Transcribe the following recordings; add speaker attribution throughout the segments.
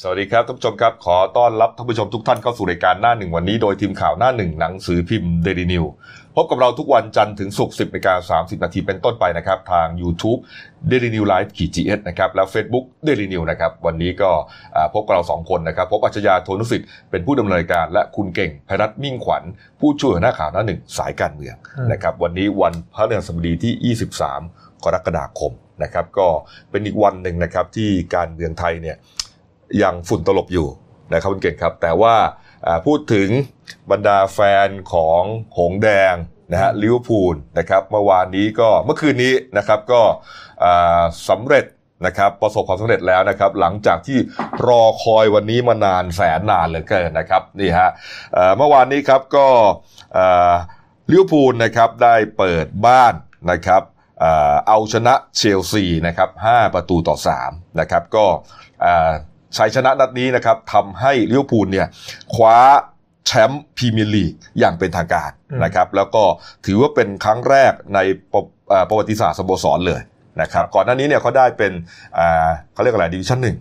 Speaker 1: สวัสดีครับท่านผู้ชมครับ ขอต้อนรับท่านผู้ชมทุกท่านเข้าสู่รายการหน้าหนึ่งวันนี้โดยทีมข่าวหน้าหนึ่งหนังสือพิมพ์เดลินิวพบกับเราทุกวันจันทร์ถึงศุกร์10นาฬิกา30นาทีเป็นต้นไปนะครับ ทาง YouTube Daily New Life ขีดจีเอสนะครับ แล้ว Facebook Daily New นะครับ วันนี้ก็พบกับเราสองคนนะครับ พบอัจฉริยะโทนุสิทธิ์เป็นผู้ดำเนินรายการ และคุณเก่งพรัตมิ่งขวัญ ผู้ช่วยหน้าข่าวหน้าหนึ่งสายการเมืองนะครับวันนี้วันพระฤหัสบดีที่ 23 กรกฎาคมนะครับก็เป็นอีกวันหนึ่งนะครับที่การเมืองไทยเนี่ย ยังฝุ่นตลบอยู่นะครับคุณเก่งครับ แต่ว่าพูดถึงบรรดาแฟนของหงแดงนะฮะลิเวอร์พูลนะครับเมื่อวานนี้ก็เมื่อคืนนี้นะครับก็สำเร็จนะครับประสบความสำเร็จแล้วนะครับ หลังจากที่รอคอยวันนี้มานานแสนนานเหลือเกินนะครับนี่ฮะเมื่อวานนี้ครับก็ลิเวอร์พูลนะครับได้เปิดบ้านนะครับเอาชนะเชลซีนะครับ5ประตูต่อ3นะครับก็ ชัยชนะนัดนี้นะครับทำให้ลิเวอร์พูลเนี่ยคว้าแชมป์พรีเมียร์ลีกอย่างเป็นทางการนะครับ แล้วก็ถือว่าเป็นครั้งแรกในประวัติศาสตร์สโมสรเลยนะครับ ก่อนหน้านี้เนี่ยเขาได้เป็นเขาเรียกอะไร division หนึ่ง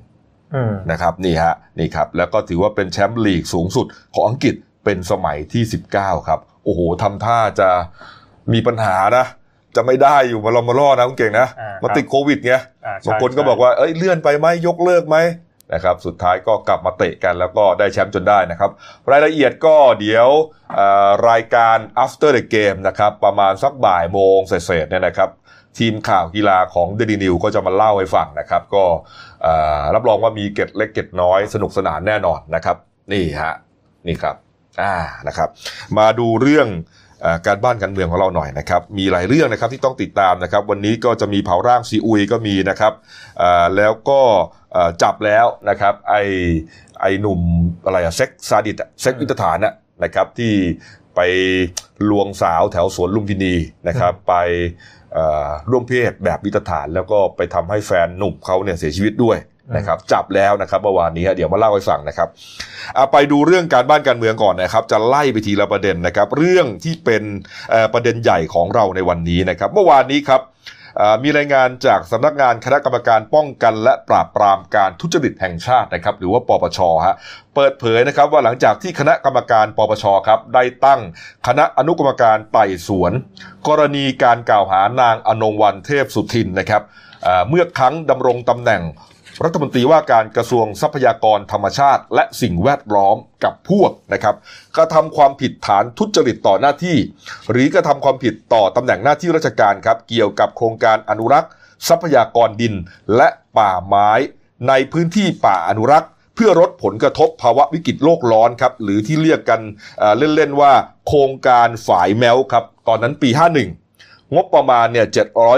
Speaker 1: นะครับนี่ฮะนี่ครับ แล้วก็ถือว่าเป็นแชมป์ลีกสูงสุดของอังกฤษเป็นสมัยที่ 19 ครับ โอ้โหทำท่าจะมีปัญหานะจะไม่ได้อยู่มาลอมาล่อนะคุณเก่งนะมาติดโควิดไงบางคนก็บอกว่าเอ้ยเลื่อนไปไหมยกเลิกไหม นะครับสุดท้ายก็กลับมาเตะกันแล้วก็ได้แชมป์จนได้นะครับ รายละเอียดก็เดี๋ยวรายการ after the game นะครับประมาณสักบ่ายโมงเศษเนี่ยนะครับทีมข่าวกีฬาของเดลินิวก็จะมาเล่าให้ฟังนะครับ ก็รับรองว่ามีเก็ดเล็กเก็ดน้อยสนุกสนานแน่นอนนะครับ นี่ฮะนี่ครับอ่านะครับ มาดูเรื่องการบ้านการเมืองของเราหน่อยนะครับ มีหลายเรื่องนะครับที่ต้องติดตามนะครับ วันนี้ก็จะมีเผาร่างซีอุยก็มีนะครับแล้วก็ จับแล้วนะครับไอไอหนุ่มอะไรอะเซ็กซาดิตเซ็กวิตฐานนะครับที่ไปลวงสาวแถวสวนลุมพินีนะครับไปร่วมเพศแบบวิตฐาน แล้วก็ไปทำให้แฟนหนุ่มเขาเนี่ยเสียชีวิตด้วยนะครับจับแล้วนะครับเมื่อวานนี้เดี๋ยวมาเล่าให้ฟังนะครับไปดูเรื่องการบ้านการเมืองก่อนนะครับ จะไล่ไปทีละประเด็นนะครับ เรื่องที่เป็นประเด็นใหญ่ของเราในวันนี้นะครับ เมื่อวานนี้ครับ มีรายงานจากสำนักงานคณะกรรมการป้องกันและปราบปรามการทุจริตแห่งชาตินะครับหรือว่าปปชฮะเปิดเผยนะครับว่าหลังจากที่คณะกรรมการปปชครับได้ตั้งคณะอนุกรรมการไต่สวน กรณีการกล่าวหานางอนงวันเทพสุทินนะครับเมื่อครั้งดำรงตำแหน่ง รัฐมนตรีว่าการกระทรวงทรัพยากรธรรมชาติ และสิ่งแวดล้อมกับพวกนะครับกระทำความผิดฐานทุจริตต่อหน้าที่ หรือกระทำความผิดต่อตำแหน่งหน้าที่ราชการครับเกี่ยวกับโครงการอนุรักษ์ ทรัพยากรดินและป่าไม้ ในพื้นที่ป่าอนุรักษ์ เพื่อลดผลกระทบภาวะวิกฤตโลกร้อนครับหรือที่เรียกกันเล่นๆว่า โครงการฝายแมวครับตอนนั้นปี 51 งบประมาณเนี่ย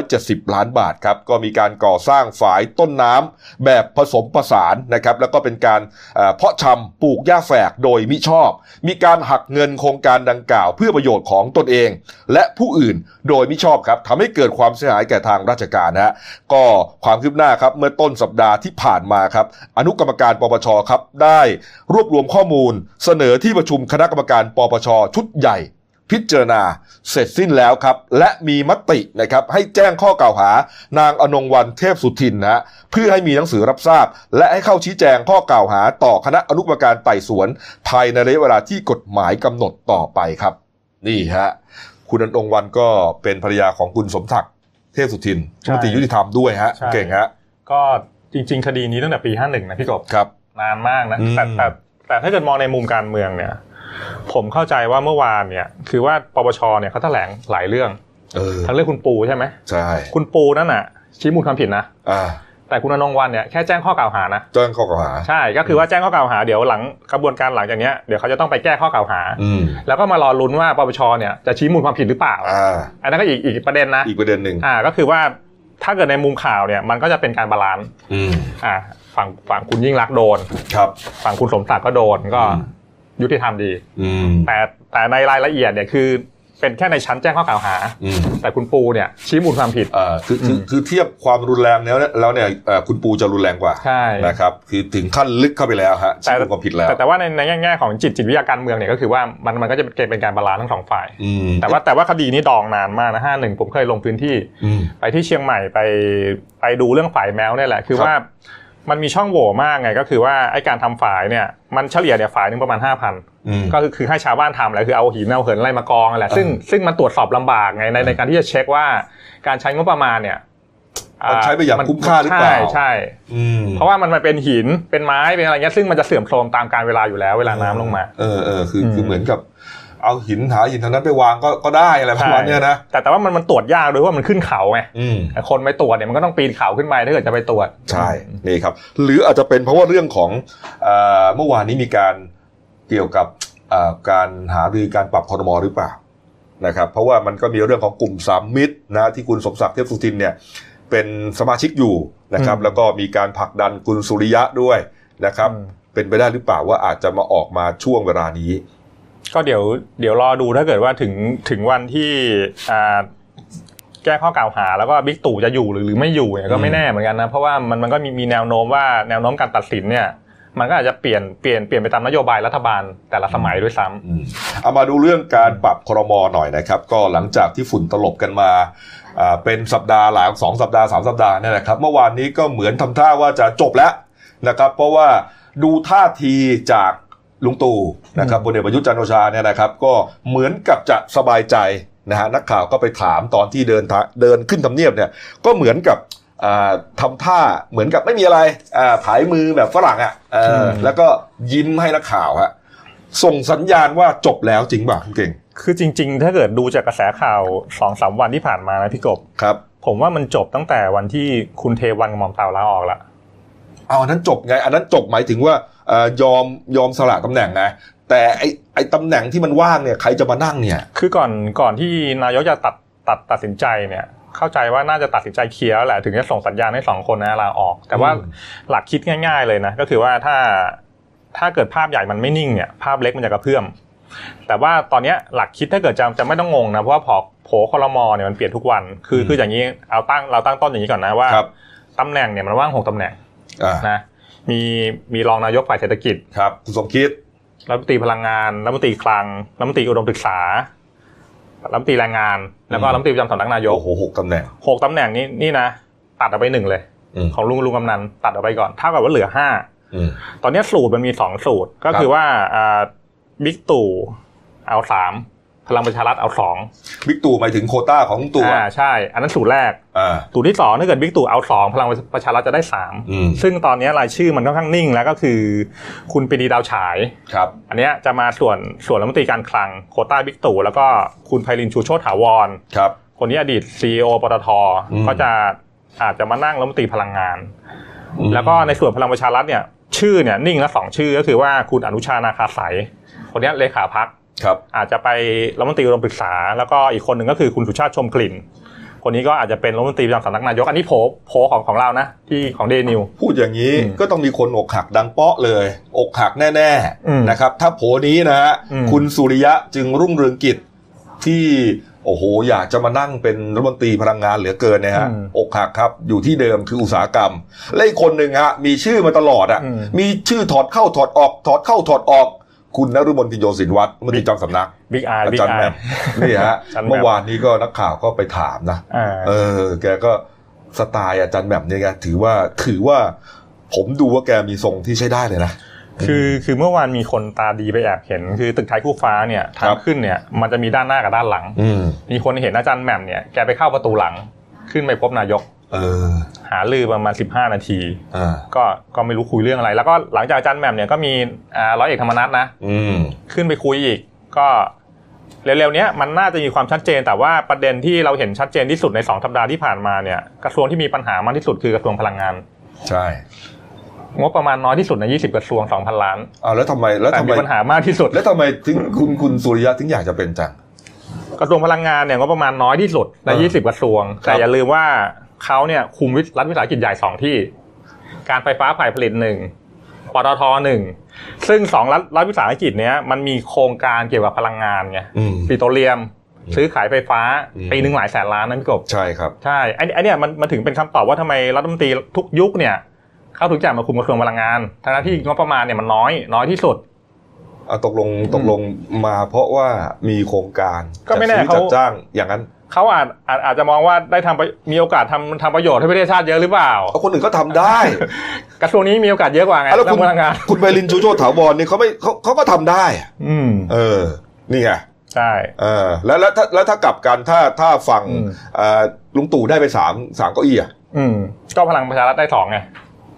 Speaker 1: 770 ล้านบาทครับ ก็มีการก่อสร้างฝายต้นน้ำแบบผสมผสานนะครับ แล้วก็เป็นการเพาะชำปลูกหญ้าแฝกโดยมิชอบ มีการหักเงินโครงการดังกล่าว เพื่อประโยชน์ของตนเอง และผู้อื่นโดยมิชอบครับทำให้เกิดความเสียหายแก่ทางราชการนะฮะก็ความคืบหน้าครับเมื่อต้นสัปดาห์ที่ผ่านมาครับ อนุกรรมการปปชครับได้รวบรวมข้อมูล เสนอที่ประชุมคณะกรรมการปปชชุดใหญ่ พิจารณาเสร็จสิ้นแล้วครับ และมีมตินะครับให้แจ้งข้อกล่าวหา นางอนงวันเทพสุทินนะเพื่อให้มีหนังสือรับทราบ และให้เข้าชี้แจงข้อกล่าวหาต่อคณะอนุกรรมการไต่สวน ภายในระยะเวลาที่กฎหมายกำหนดต่อไปครับ นี่ฮะคุณอนงวันก็เป็นภรรยาของคุณสมศักดิ์เทพสุทินรัฐมนตรียุติธรรมด้วยฮะเก่งฮะ
Speaker 2: ก็จริง ๆ คดีนี้ตั้งแต่ปี 51 นะพี่กบ
Speaker 1: ครับ
Speaker 2: นานมากนะแต่แต่แต่ถ้าเกิดมองในมุมการเมืองเนี่ย ผมเข้าใจว่าเมื่อวานเนี่ย คือว่าปปชเนี่ยเขาแถลงหลายเรื่องทั้งเรื่องคุณปูใช่ไหม
Speaker 1: ใช่
Speaker 2: คุณปูนั่นน่ะ ชี้มูลความผิดนะแต่คุณอนงวันเนี่ยแค่แจ้งข้อกล่าวหานะ
Speaker 1: แจ้งข้อกล่าวหา
Speaker 2: ใช่ก็คือว่าแจ้งข้อกล่าวหาเดี๋ยวหลังกระบวนการหลังจากนี้เดี๋ยวเขาจะต้องไปแก้ข้อกล่าวหาแล้วก็มารอลุ้นว่าปปชเนี่ยจะชี้มูลความผิดหรือเปล่าอันนั้นก็อีกอีกประเด็นนะ
Speaker 1: อีกประเด็นหนึ่ง
Speaker 2: อ่าก็คือว่าถ้าเกิดในมุมข่าวเนี่ยมันก็จะเป็นการ balance อ่าฝั่งฝั่งคุณยิ่งลักษณ์โดน
Speaker 1: ครับ
Speaker 2: ฝั่งคุณสมศักดิ์ก็โดนก็ ยุติธรรมดีแต่แต่ในรายละเอียดเนี่ยคือเป็นแค่ในชั้นแจ้งข้อกล่าวหา แต่คุณปูเนี่ยชี้มูลความผิด
Speaker 1: คือคือคือเทียบความรุนแรงแล้วแล้วเนี่ยคุณปูจะรุนแรงกว่า
Speaker 2: ใช่
Speaker 1: นะครับคือถึงขั้นลึกเข้าไปแล้วฮะชี้มูลความผิดแล้ว
Speaker 2: แต่ว่าในในแง่ของจิตจิตวิทยาการเมืองเนี่ยก็คือว่ามันมันก็จะเป็นการ balance ทั้งสองฝ่าย แต่ว่าแต่ว่าคดีนี้ดองนานมากนะห้าหนึ่งผมเคยลงพื้นที่ ไปที่เชียงใหม่ไปไปดูเรื่องฝายแม้วเนี่ยแหละคือว่า มันมีช่องโหว่มากไงก็คือว่าไอ้การทำฝายเนี่ยมันเฉลี่ยเนี่ยฝายหนึ่งประมาณห้าพันก็คือคือให้ชาวบ้านทำแหละคือเอาหินเอาเหินอะไรมากองแหละซึ่งซึ่งมันตรวจสอบลำบากไงในในการที่จะเช็คว่าการใช้งบประมาณเนี่ย
Speaker 1: ใช้ไปอย่างคุ้มค่าหรือเปล่า
Speaker 2: ใช่เพราะว่ามันมันเป็นหินเป็นไม้เป็นอะไรเงี้ยซึ่งมันจะเสื่อมโทรมตามกาลเวลาอยู่แล้วเวลาน้ำลงมา
Speaker 1: เออเออคือคือเหมือนกับ เอาหินหาหินทางนั้นไปวางก็ก็ได้อะไรประมาณนี้นะ
Speaker 2: แต่แต่ว่ามันมันตรวจยากด้วยว่ามันขึ้นเขาไงคนไปตรวจเนี่ยมันก็ต้องปีนเขาขึ้นไปถ้าเกิดจะไปตรวจ
Speaker 1: ใช่นี่ครับ หรืออาจจะเป็นเพราะว่าเรื่องของเมื่อวานนี้มีการเกี่ยวกับการหารือการปรับคอรมอหรือเปล่านะครับ เพราะว่ามันก็มีเรื่องของกลุ่มสามมิตรนะที่คุณสมศักดิ์เทพสุทินเนี่ยเป็นสมาชิกอยู่นะครับ แล้วก็มีการผลักดันคุณสุริยะด้วยนะครับ เป็นไปได้หรือเปล่าว่าอาจจะมาออกมาช่วงเวลานี้
Speaker 2: ก็เดี๋ยวเดี๋ยวรอดูถ้าเกิดว่าถึงถึงวันที่แก้ข้อกล่าวหาแล้วก็บิ๊กตู่จะอยู่หรือหรือไม่อยู่เนี่ยก็ไม่แน่เหมือนกันนะเพราะว่ามันมันก็มีมีแนวโน้มว่าแนวโน้มการตัดสินเนี่ยมันก็อาจจะเปลี่ยนเปลี่ยนเปลี่ยนไปตามนโยบายรัฐบาลแต่ละสมัยด้วยซ้ำ
Speaker 1: เอามาดูเรื่องการปรับครมอหน่อยนะครับ ก็หลังจากที่ฝุ่นตลบกันมาเป็นสัปดาห์หลายสองสัปดาห์สามสัปดาห์นี่แหละครับ เมื่อวานนี้ก็เหมือนทำท่าว่าจะจบแล้วนะครับ เพราะว่าดูท่าทีจาก ลุงตู่นะครับบนเอกประยุทธ์จันโอชาเนี่ยนะครับ ก็เหมือนกับจะสบายใจนะฮะนักข่าวก็ไปถามตอนที่เดินเดินขึ้นทำเนียบเนี่ย ก็เหมือนกับทำท่าเหมือนกับไม่มีอะไรผายมือแบบฝรั่งอะแล้วก็ยิ้มให้นักข่าวฮะส่งสัญญาณว่าจบแล้วจริงป่ะคุณเก่ง
Speaker 2: คือจริง ๆ ถ้าเกิดดูจากกระแสข่าวสองสาวันที่ผ่านมานะพี่กบ
Speaker 1: ครับ
Speaker 2: ผมว่ามันจบตั้งแต่วันที่คุณเทวันกับหม่อมเต่าลาออกละ
Speaker 1: เอาอันนั้นจบไง อันนั้นจบหมายถึงว่า ยอมยอมสละตำแหน่งไงแต่ไอไอตำแหน่งที่มันว่างเนี่ยใครจะมานั่งเนี่ย
Speaker 2: คือก่อนก่อนที่นายกจะตัดตัดตัดสินใจเนี่ยเข้าใจว่าน่าจะตัดสินใจเคลียร์แหละถึงจะส่งสัญญาณให้สองคนนะลาออก แต่ว่าหลักคิดง่าย ๆเลยนะก็คือว่าถ้าถ้าเกิดภาพใหญ่มันไม่นิ่งเนี่ยภาพเล็กมันจะกระเพื่อม แต่ว่าตอนนี้หลักคิดถ้าเกิดจะจะไม่ต้องงงนะเพราะว่าพอโผคอรมอเนี่ยมันเปลี่ยนทุกวันคือคืออย่างนี้เอาตั้งเราตั้งต้นอย่างนี้ก่อนนะว่าตำแหน่งเนี่ยมันว่างหกตำแหน่งนะ มีมีรองนายกฝ่ายเศรษฐกิจ
Speaker 1: ครับคุณสมคิด
Speaker 2: รัฐมนตรีพลังงานรัฐมนตรีคลังรัฐมนตรีอุดมศึกษารัฐมนตรีแรงงาน แล้วก็รัฐมนตรีประจำสำนักนายกโอ้
Speaker 1: โหหกตำแหน่ง
Speaker 2: หกตำแหน่งนี้นี่นะตัดออกไปหนึ่งเลย ของลุงลุงกำนันตัดออกไปก่อนเท่ากับว่าเหลือห้าตอนนี้สูตรมันมีสองสูตร ก็คือว่าบิ๊กตู่เอาสาม พลังประชารัฐเอาสอง
Speaker 1: บิ๊กตู่หมายถึงโควตาของตู่
Speaker 2: อ่าใช่ อันนั้นสูตรแรกสูตรที่สองถ้าเกิดบิ๊กตู่เอาสองพลังประชารัฐจะได้สามซึ่งตอนนี้รายชื่อมันค่อนข้างนิ่งแล้วก็คือ คุณปรีดีดาวฉาย
Speaker 1: ครับ
Speaker 2: อันนี้จะมาส่วนส่วนรัฐมนตรีการคลังโควตาบิ๊กตู่แล้วก็คุณไพรินทร์ ชูโชติถาวร
Speaker 1: ครับ
Speaker 2: คนนี้อดีต CEO ปตทก็จะอาจจะมานั่งรัฐมนตรีพลังงาน แล้วก็ในส่วนพลังประชารัฐเนี่ย ชื่อเนี่ยนิ่งแล้วสองชื่อก็คือว่าคุณอนุชานาคาสายคนนี้เลขาพัก
Speaker 1: ครับ
Speaker 2: อาจจะไปรัฐมนตรีรวมปรึกษา แล้วก็อีกคนหนึ่งก็คือคุณสุชาติชมกลิ่น คนนี้ก็อาจจะเป็นรัฐมนตรีประจำสำนักนายกอันนี้โผโผของของเรานะที่ของเดนิว
Speaker 1: พูดอย่างนี้ก็ต้องมีคนอกหักดังเปาะเลย อกหักแน่ๆนะครับ ถ้าโผนี้นะฮะคุณสุริยะจึงรุ่งเรืองกิจที่โอ้โห อยากจะมานั่งเป็นรัฐมนตรีพลังงานเหลือเกินนะฮะอกหักครับ อยู่ที่เดิมคืออุตสาหกรรม และอีกคนหนึ่งฮะมีชื่อมาตลอดอะมีชื่อถอดเข้าถอดออก ถอดเข้าถอดออก คุณนรุมนติโยสินวัตรมนตรีจอมสำนัก
Speaker 2: บิ๊กอา
Speaker 1: อาจารย์แม่นี่ฮะเมื่อวานนี้ก็นักข่าวก็ไปถามนะเออ แกก็สไตล์อาจารย์แบบนี้แกถือว่าถือว่า ผมดูว่าแกมีทรงที่ใช้ได้เลยนะ
Speaker 2: คือคือเมื่อวานมีคนตาดีไปแอบเห็น คือตึกไทยคู่ฟ้าเนี่ยทางขึ้นเนี่ยมันจะมีด้านหน้ากับด้านหลังมีคนเห็นอาจารย์แหม่มเนี่ยแกไปเข้าประตูหลังขึ้นไปพบนายก
Speaker 1: เออ
Speaker 2: หาลือประมาณสิบห้านาทีก็ก็ไม่รู้คุยเรื่องอะไร แล้วก็หลังจากอาจารย์แหม่มเนี่ยก็มีอ่าร้อยเอกธรรมนัฐนะขึ้นไปคุยอีก ก็เร็วๆนี้มันน่าจะมีความชัดเจน แต่ว่าประเด็นที่เราเห็นชัดเจนที่สุดในสองสัปดาห์ที่ผ่านมาเนี่ยกระทรวงที่มีปัญหามากที่สุดคือกระทรวงพลังงาน
Speaker 1: ใช่
Speaker 2: งบประมาณน้อยที่สุดในยี่สิบกระทรวงสองพันล้าน
Speaker 1: อ้าวแล้วทำไมแล้วทำไม
Speaker 2: ปัญหามากที่สุด
Speaker 1: แล้วทำไมถึงคุณคุณสุริยะถึงอยากจะเป็นจัง
Speaker 2: กระทรวงพลังงานเนี่ยงบประมาณน้อยที่สุดในยี่สิบกระทรวง แต่อย่าลืมว่า เขาเนี่ยคุมรัฐวิสาหกิจใหญ่สองที่ การไฟฟ้าฝ่ายผลิตหนึ่งปตทหนึ่งซึ่งสองรัฐรัฐวิสาหกิจเนี้ยมันมีโครงการเกี่ยวกับพลังงานไงปิโตรเลียม ซื้อขายไฟฟ้าปีหนึ่งหลายแสนล้านนั่นกบ
Speaker 1: ใช่ครับ
Speaker 2: ใช่ไอ้ไอ้นี่มันมันถึงเป็นคำตอบว่าทำไมรัฐมนตรีทุกยุคเนี่ยเขาถึงจะมาคุมกระทรวงพลังงานทั้งที่งบประมาณเนี่ยมันน้อยน้อยที่สุด
Speaker 1: เอาตกลงตกลงมาเพราะว่ามีโครงการ
Speaker 2: ก็ไม่แน่เขา
Speaker 1: จัดจ้างอย่างนั้น
Speaker 2: เขาอาจอาจอาจจะมองว่าได้ทำประมีโอกาสทำทำประโยชน์ให้ประเทศชาติเยอะหรือเปล่า
Speaker 1: เอาคนอื่นก็ทำได้
Speaker 2: กระทรวงนี้มีโอกาสเยอะกว่าไง
Speaker 1: แล้วคุณ
Speaker 2: เรื่องพลังงาน
Speaker 1: คุณไพลินชูโชติถาวรนี่เขาไม่เขาเขาก็ทำได้อะ
Speaker 2: อืม
Speaker 1: เออ นี่ไง
Speaker 2: ใช่
Speaker 1: เออแล้วแล้วถ้าแล้วถ้ากลับกันถ้าถ้าฝั่ง
Speaker 2: อืม
Speaker 1: เอ่อลุงตู่ได้ไปสามสามเก้าอี้อะ
Speaker 2: อืม ก็พลังประชารัฐได้สองไง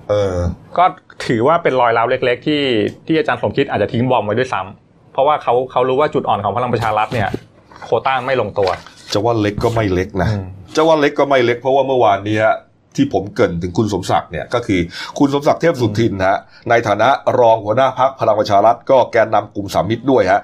Speaker 1: เออ
Speaker 2: ก็ถือว่าเป็นรอยร้าวเล็ก ๆ ที่ที่อาจารย์สมคิดอาจจะทิ้งบอมไว้ด้วยซ้ำเพราะว่าเขาเขารู้ว่าจุดอ่อนของพลังประชารัฐเนี่ย โควต้าไม่ลงตัว
Speaker 1: จะว่าเล็กก็ไม่เล็กนะ
Speaker 2: อืม
Speaker 1: จะว่าเล็กก็ไม่เล็กเพราะว่าเมื่อวานเนี้ยที่ผมเกรินถึงคุณสมศักดิ์เนี่ยก็คือคุณสมศักดิ์เทพสุทินนะฮะในฐานะรองหัวหน้าพักพลังประชารัฐก็แกนนำกลุ่มสามมิตรด้วยฮะ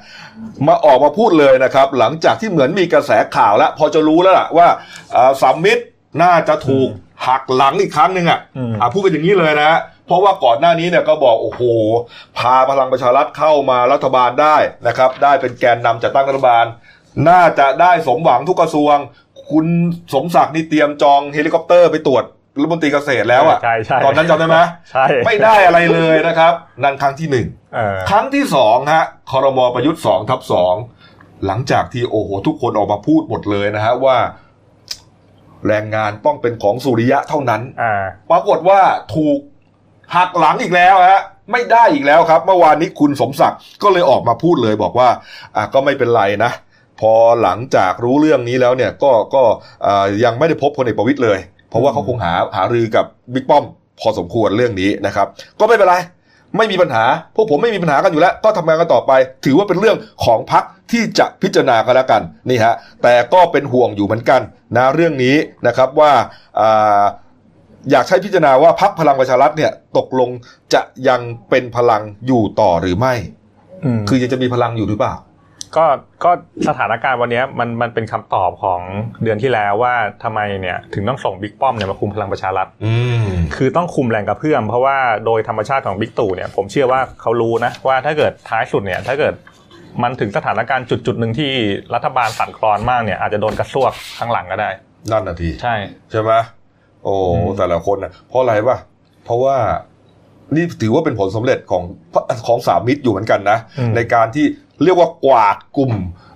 Speaker 1: มาออกมาพูดเลยนะครับ หลังจากที่เหมือนมีกระแสข่าวแล้ว พอจะรู้แล้วล่ะว่าอ่าสามมิตรน่าจะถูกหักหลังอีกครั้งหนึ่งอะ
Speaker 2: อืม
Speaker 1: อ่าพูดกันอย่างนี้เลยนะฮะเพราะว่าก่อนหน้านี้เนี่ยก็บอกโอ้โห พาพลังประชารัฐเข้ามารัฐบาลได้นะครับ ได้เป็นแกนนำจัดตั้งรัฐบาล น่าจะได้สมหวังทุกกระทรวง คุณสมศักดิ์นี่เตรียมจองเฮลิคอปเตอร์ไปตรวจรัฐมนตรีเกษตรแล้วอะ
Speaker 2: ใช่ใช่
Speaker 1: ตอนนั้นจำได้ไหม
Speaker 2: ใช่
Speaker 1: ไม่ได้อะไรเลยนะครับ นั่นครั้งที่หนึ่ง
Speaker 2: เออ
Speaker 1: ครั้งที่สองฮะคอรมอประยุทธ์สองทับสองหลังจากที่โอ้โหทุกคนออกมาพูดหมดเลยนะฮะว่า แรงงานต้องเป็นของสุริยะเท่านั้น
Speaker 2: อ่า
Speaker 1: ปรากฏว่าถูกหักหลังอีกแล้วฮะไม่ได้อีกแล้วครับ เมื่อวานนี้คุณสมศักดิ์ก็เลยออกมาพูดเลยบอกว่า อะก็ไม่เป็นไรนะ พอหลังจากรู้เรื่องนี้แล้วเนี่ยก็ก็อ่ายังไม่ได้พบพลเอกประวิตยเลย เพราะว่าเขาคงหาหารือกับบิ๊กป้อม พอสมควรเรื่องนี้นะครับ ก็ไม่เป็นไรไม่มีปัญหา พวกผมไม่มีปัญหากันอยู่แล้ว ก็ทำงานกันต่อไป ถือว่าเป็นเรื่องของพักที่จะพิจารณากันแล้วกันนี่ฮะแต่ก็เป็นห่วงอยู่เหมือนกันนะเรื่องนี้นะครับว่าอ่าอยากใช้พิจารณาว่าพักพลังประชารัฐเนี่ยตกลงจะยังเป็นพลังอยู่ต่อหรือไม่
Speaker 2: อืม
Speaker 1: คือยังจะมีพลังอยู่หรือเปล่า
Speaker 2: ก็ก็สถานการณ์วันเนี้ยมันมันเป็นคำตอบของเดือนที่แล้วว่าทำไมเนี่ยถึงต้องส่งบิ๊กป้อมเนี่ยมาคุมพลังประชารัฐ
Speaker 1: อืม
Speaker 2: คือต้องคุมแรงกระเพื่อมเพราะว่าโดยธรรมชาติของบิ๊กตู่เนี่ยผมเชื่อว่าเขารู้นะว่าถ้าเกิดท้ายสุดเนี่ยถ้าเกิดมันถึงสถานการณ์จุดจุดๆหนึ่งที่รัฐบาลสั่นคลอนมากเนี่ยอาจจะโดนกระซวกข้างหลังก็ได้
Speaker 1: นั่นนาที
Speaker 2: ใช่
Speaker 1: ใช่ไหมโอ้
Speaker 2: อืม
Speaker 1: แต่ละคนนะเพราะอะไรวะเพราะว่านี่ถือว่าเป็นผลสำเร็จของของสามมิตรอยู่เหมือนกันนะ
Speaker 2: อืม
Speaker 1: ในการที่ เรียกว่ากวาดกลุ่ม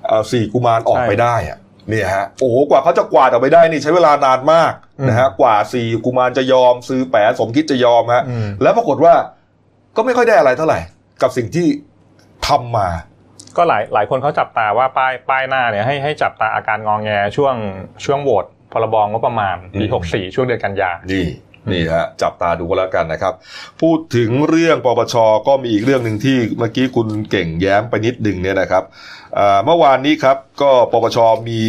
Speaker 1: เอ่อสี่กุมารออก
Speaker 2: ใช่
Speaker 1: ไปได้อะเนี่ยฮะโอ้โหกว่าเขาจะกวาดออกไปได้นี่ใช้เวลานานมาก
Speaker 2: อืม
Speaker 1: นะฮะกว่าสี่กุมารจะยอมซื้อแปะสมคิดจะยอมฮะ
Speaker 2: อืม
Speaker 1: แล้วปรากฏว่าก็ไม่ค่อยได้อะไรเท่าไหร่ กับสิ่งที่ทำมา
Speaker 2: ก็หลายหลายคนเขาจับตาว่าป้ายป้ายหน้าเนี่ยให้ให้จับตาอาการงองแงช่วงช่วงโหวตพรบงบประมาณปี
Speaker 1: อืม
Speaker 2: 64 ช่วงเดือนกันยา
Speaker 1: นี่ฮะจับตาดูก็แล้วกันนะครับ พูดถึงเรื่องปปชก็มีอีกเรื่องหนึ่งที่เมื่อกี้คุณเก่งแย้มไปนิดหนึ่งเนี่ยนะครับเมื่อวานนี้ครับก็ปปชมี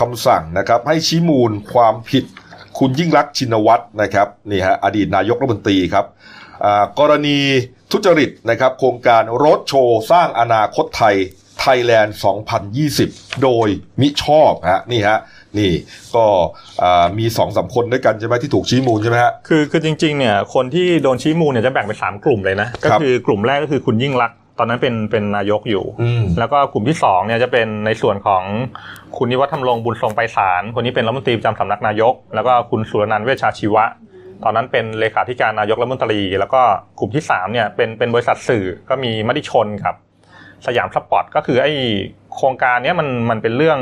Speaker 1: คำสั่งนะครับ ให้ชี้มูลความผิดคุณยิ่งรักชินวัตรนะครับนี่ฮะอดีตนายกรัฐมนตรีครับอ่ากรณีทุจริตนะครับ โครงการรถโชว์สร้างอนาคตไทยไทยแลนด์ 2020 โดยมิชอบฮะนี่ฮะ นี่ก็อ่ามีสองสามคนด้วยกันใช่ไหมที่ถูกชี้มูลใช่ไหมฮะ
Speaker 2: คือคือจริงๆเนี่ยคนที่โดนชี้มูลเนี่ยจะแบ่งเป็นสามกลุ่มเลยนะก็คือกลุ่มแรกก็คือคุณยิ่งรักษณ์ตอนนั้นเป็นเป็นนายกอยู่
Speaker 1: อืม
Speaker 2: แล้วก็กลุ่มที่สองเนี่ยจะเป็นในส่วนของคุณนิวัฒน์ธรรมรงค์บุญทรงไปศาลคนนี้เป็นรัฐมนตรีประจำสำนักนายก แล้วก็คุณสุรนันท์เวชชาชีวะ ตอนนั้นเป็นเลขาธิการนายกรัฐมนตรี แล้วก็กลุ่มที่สามเนี่ยเป็นเป็นบริษัทสื่อก็มีมติชนกับ สยามสปอร์ตก็คือไอ้โครงการเนี้ยมันมันเป็นเรื่อง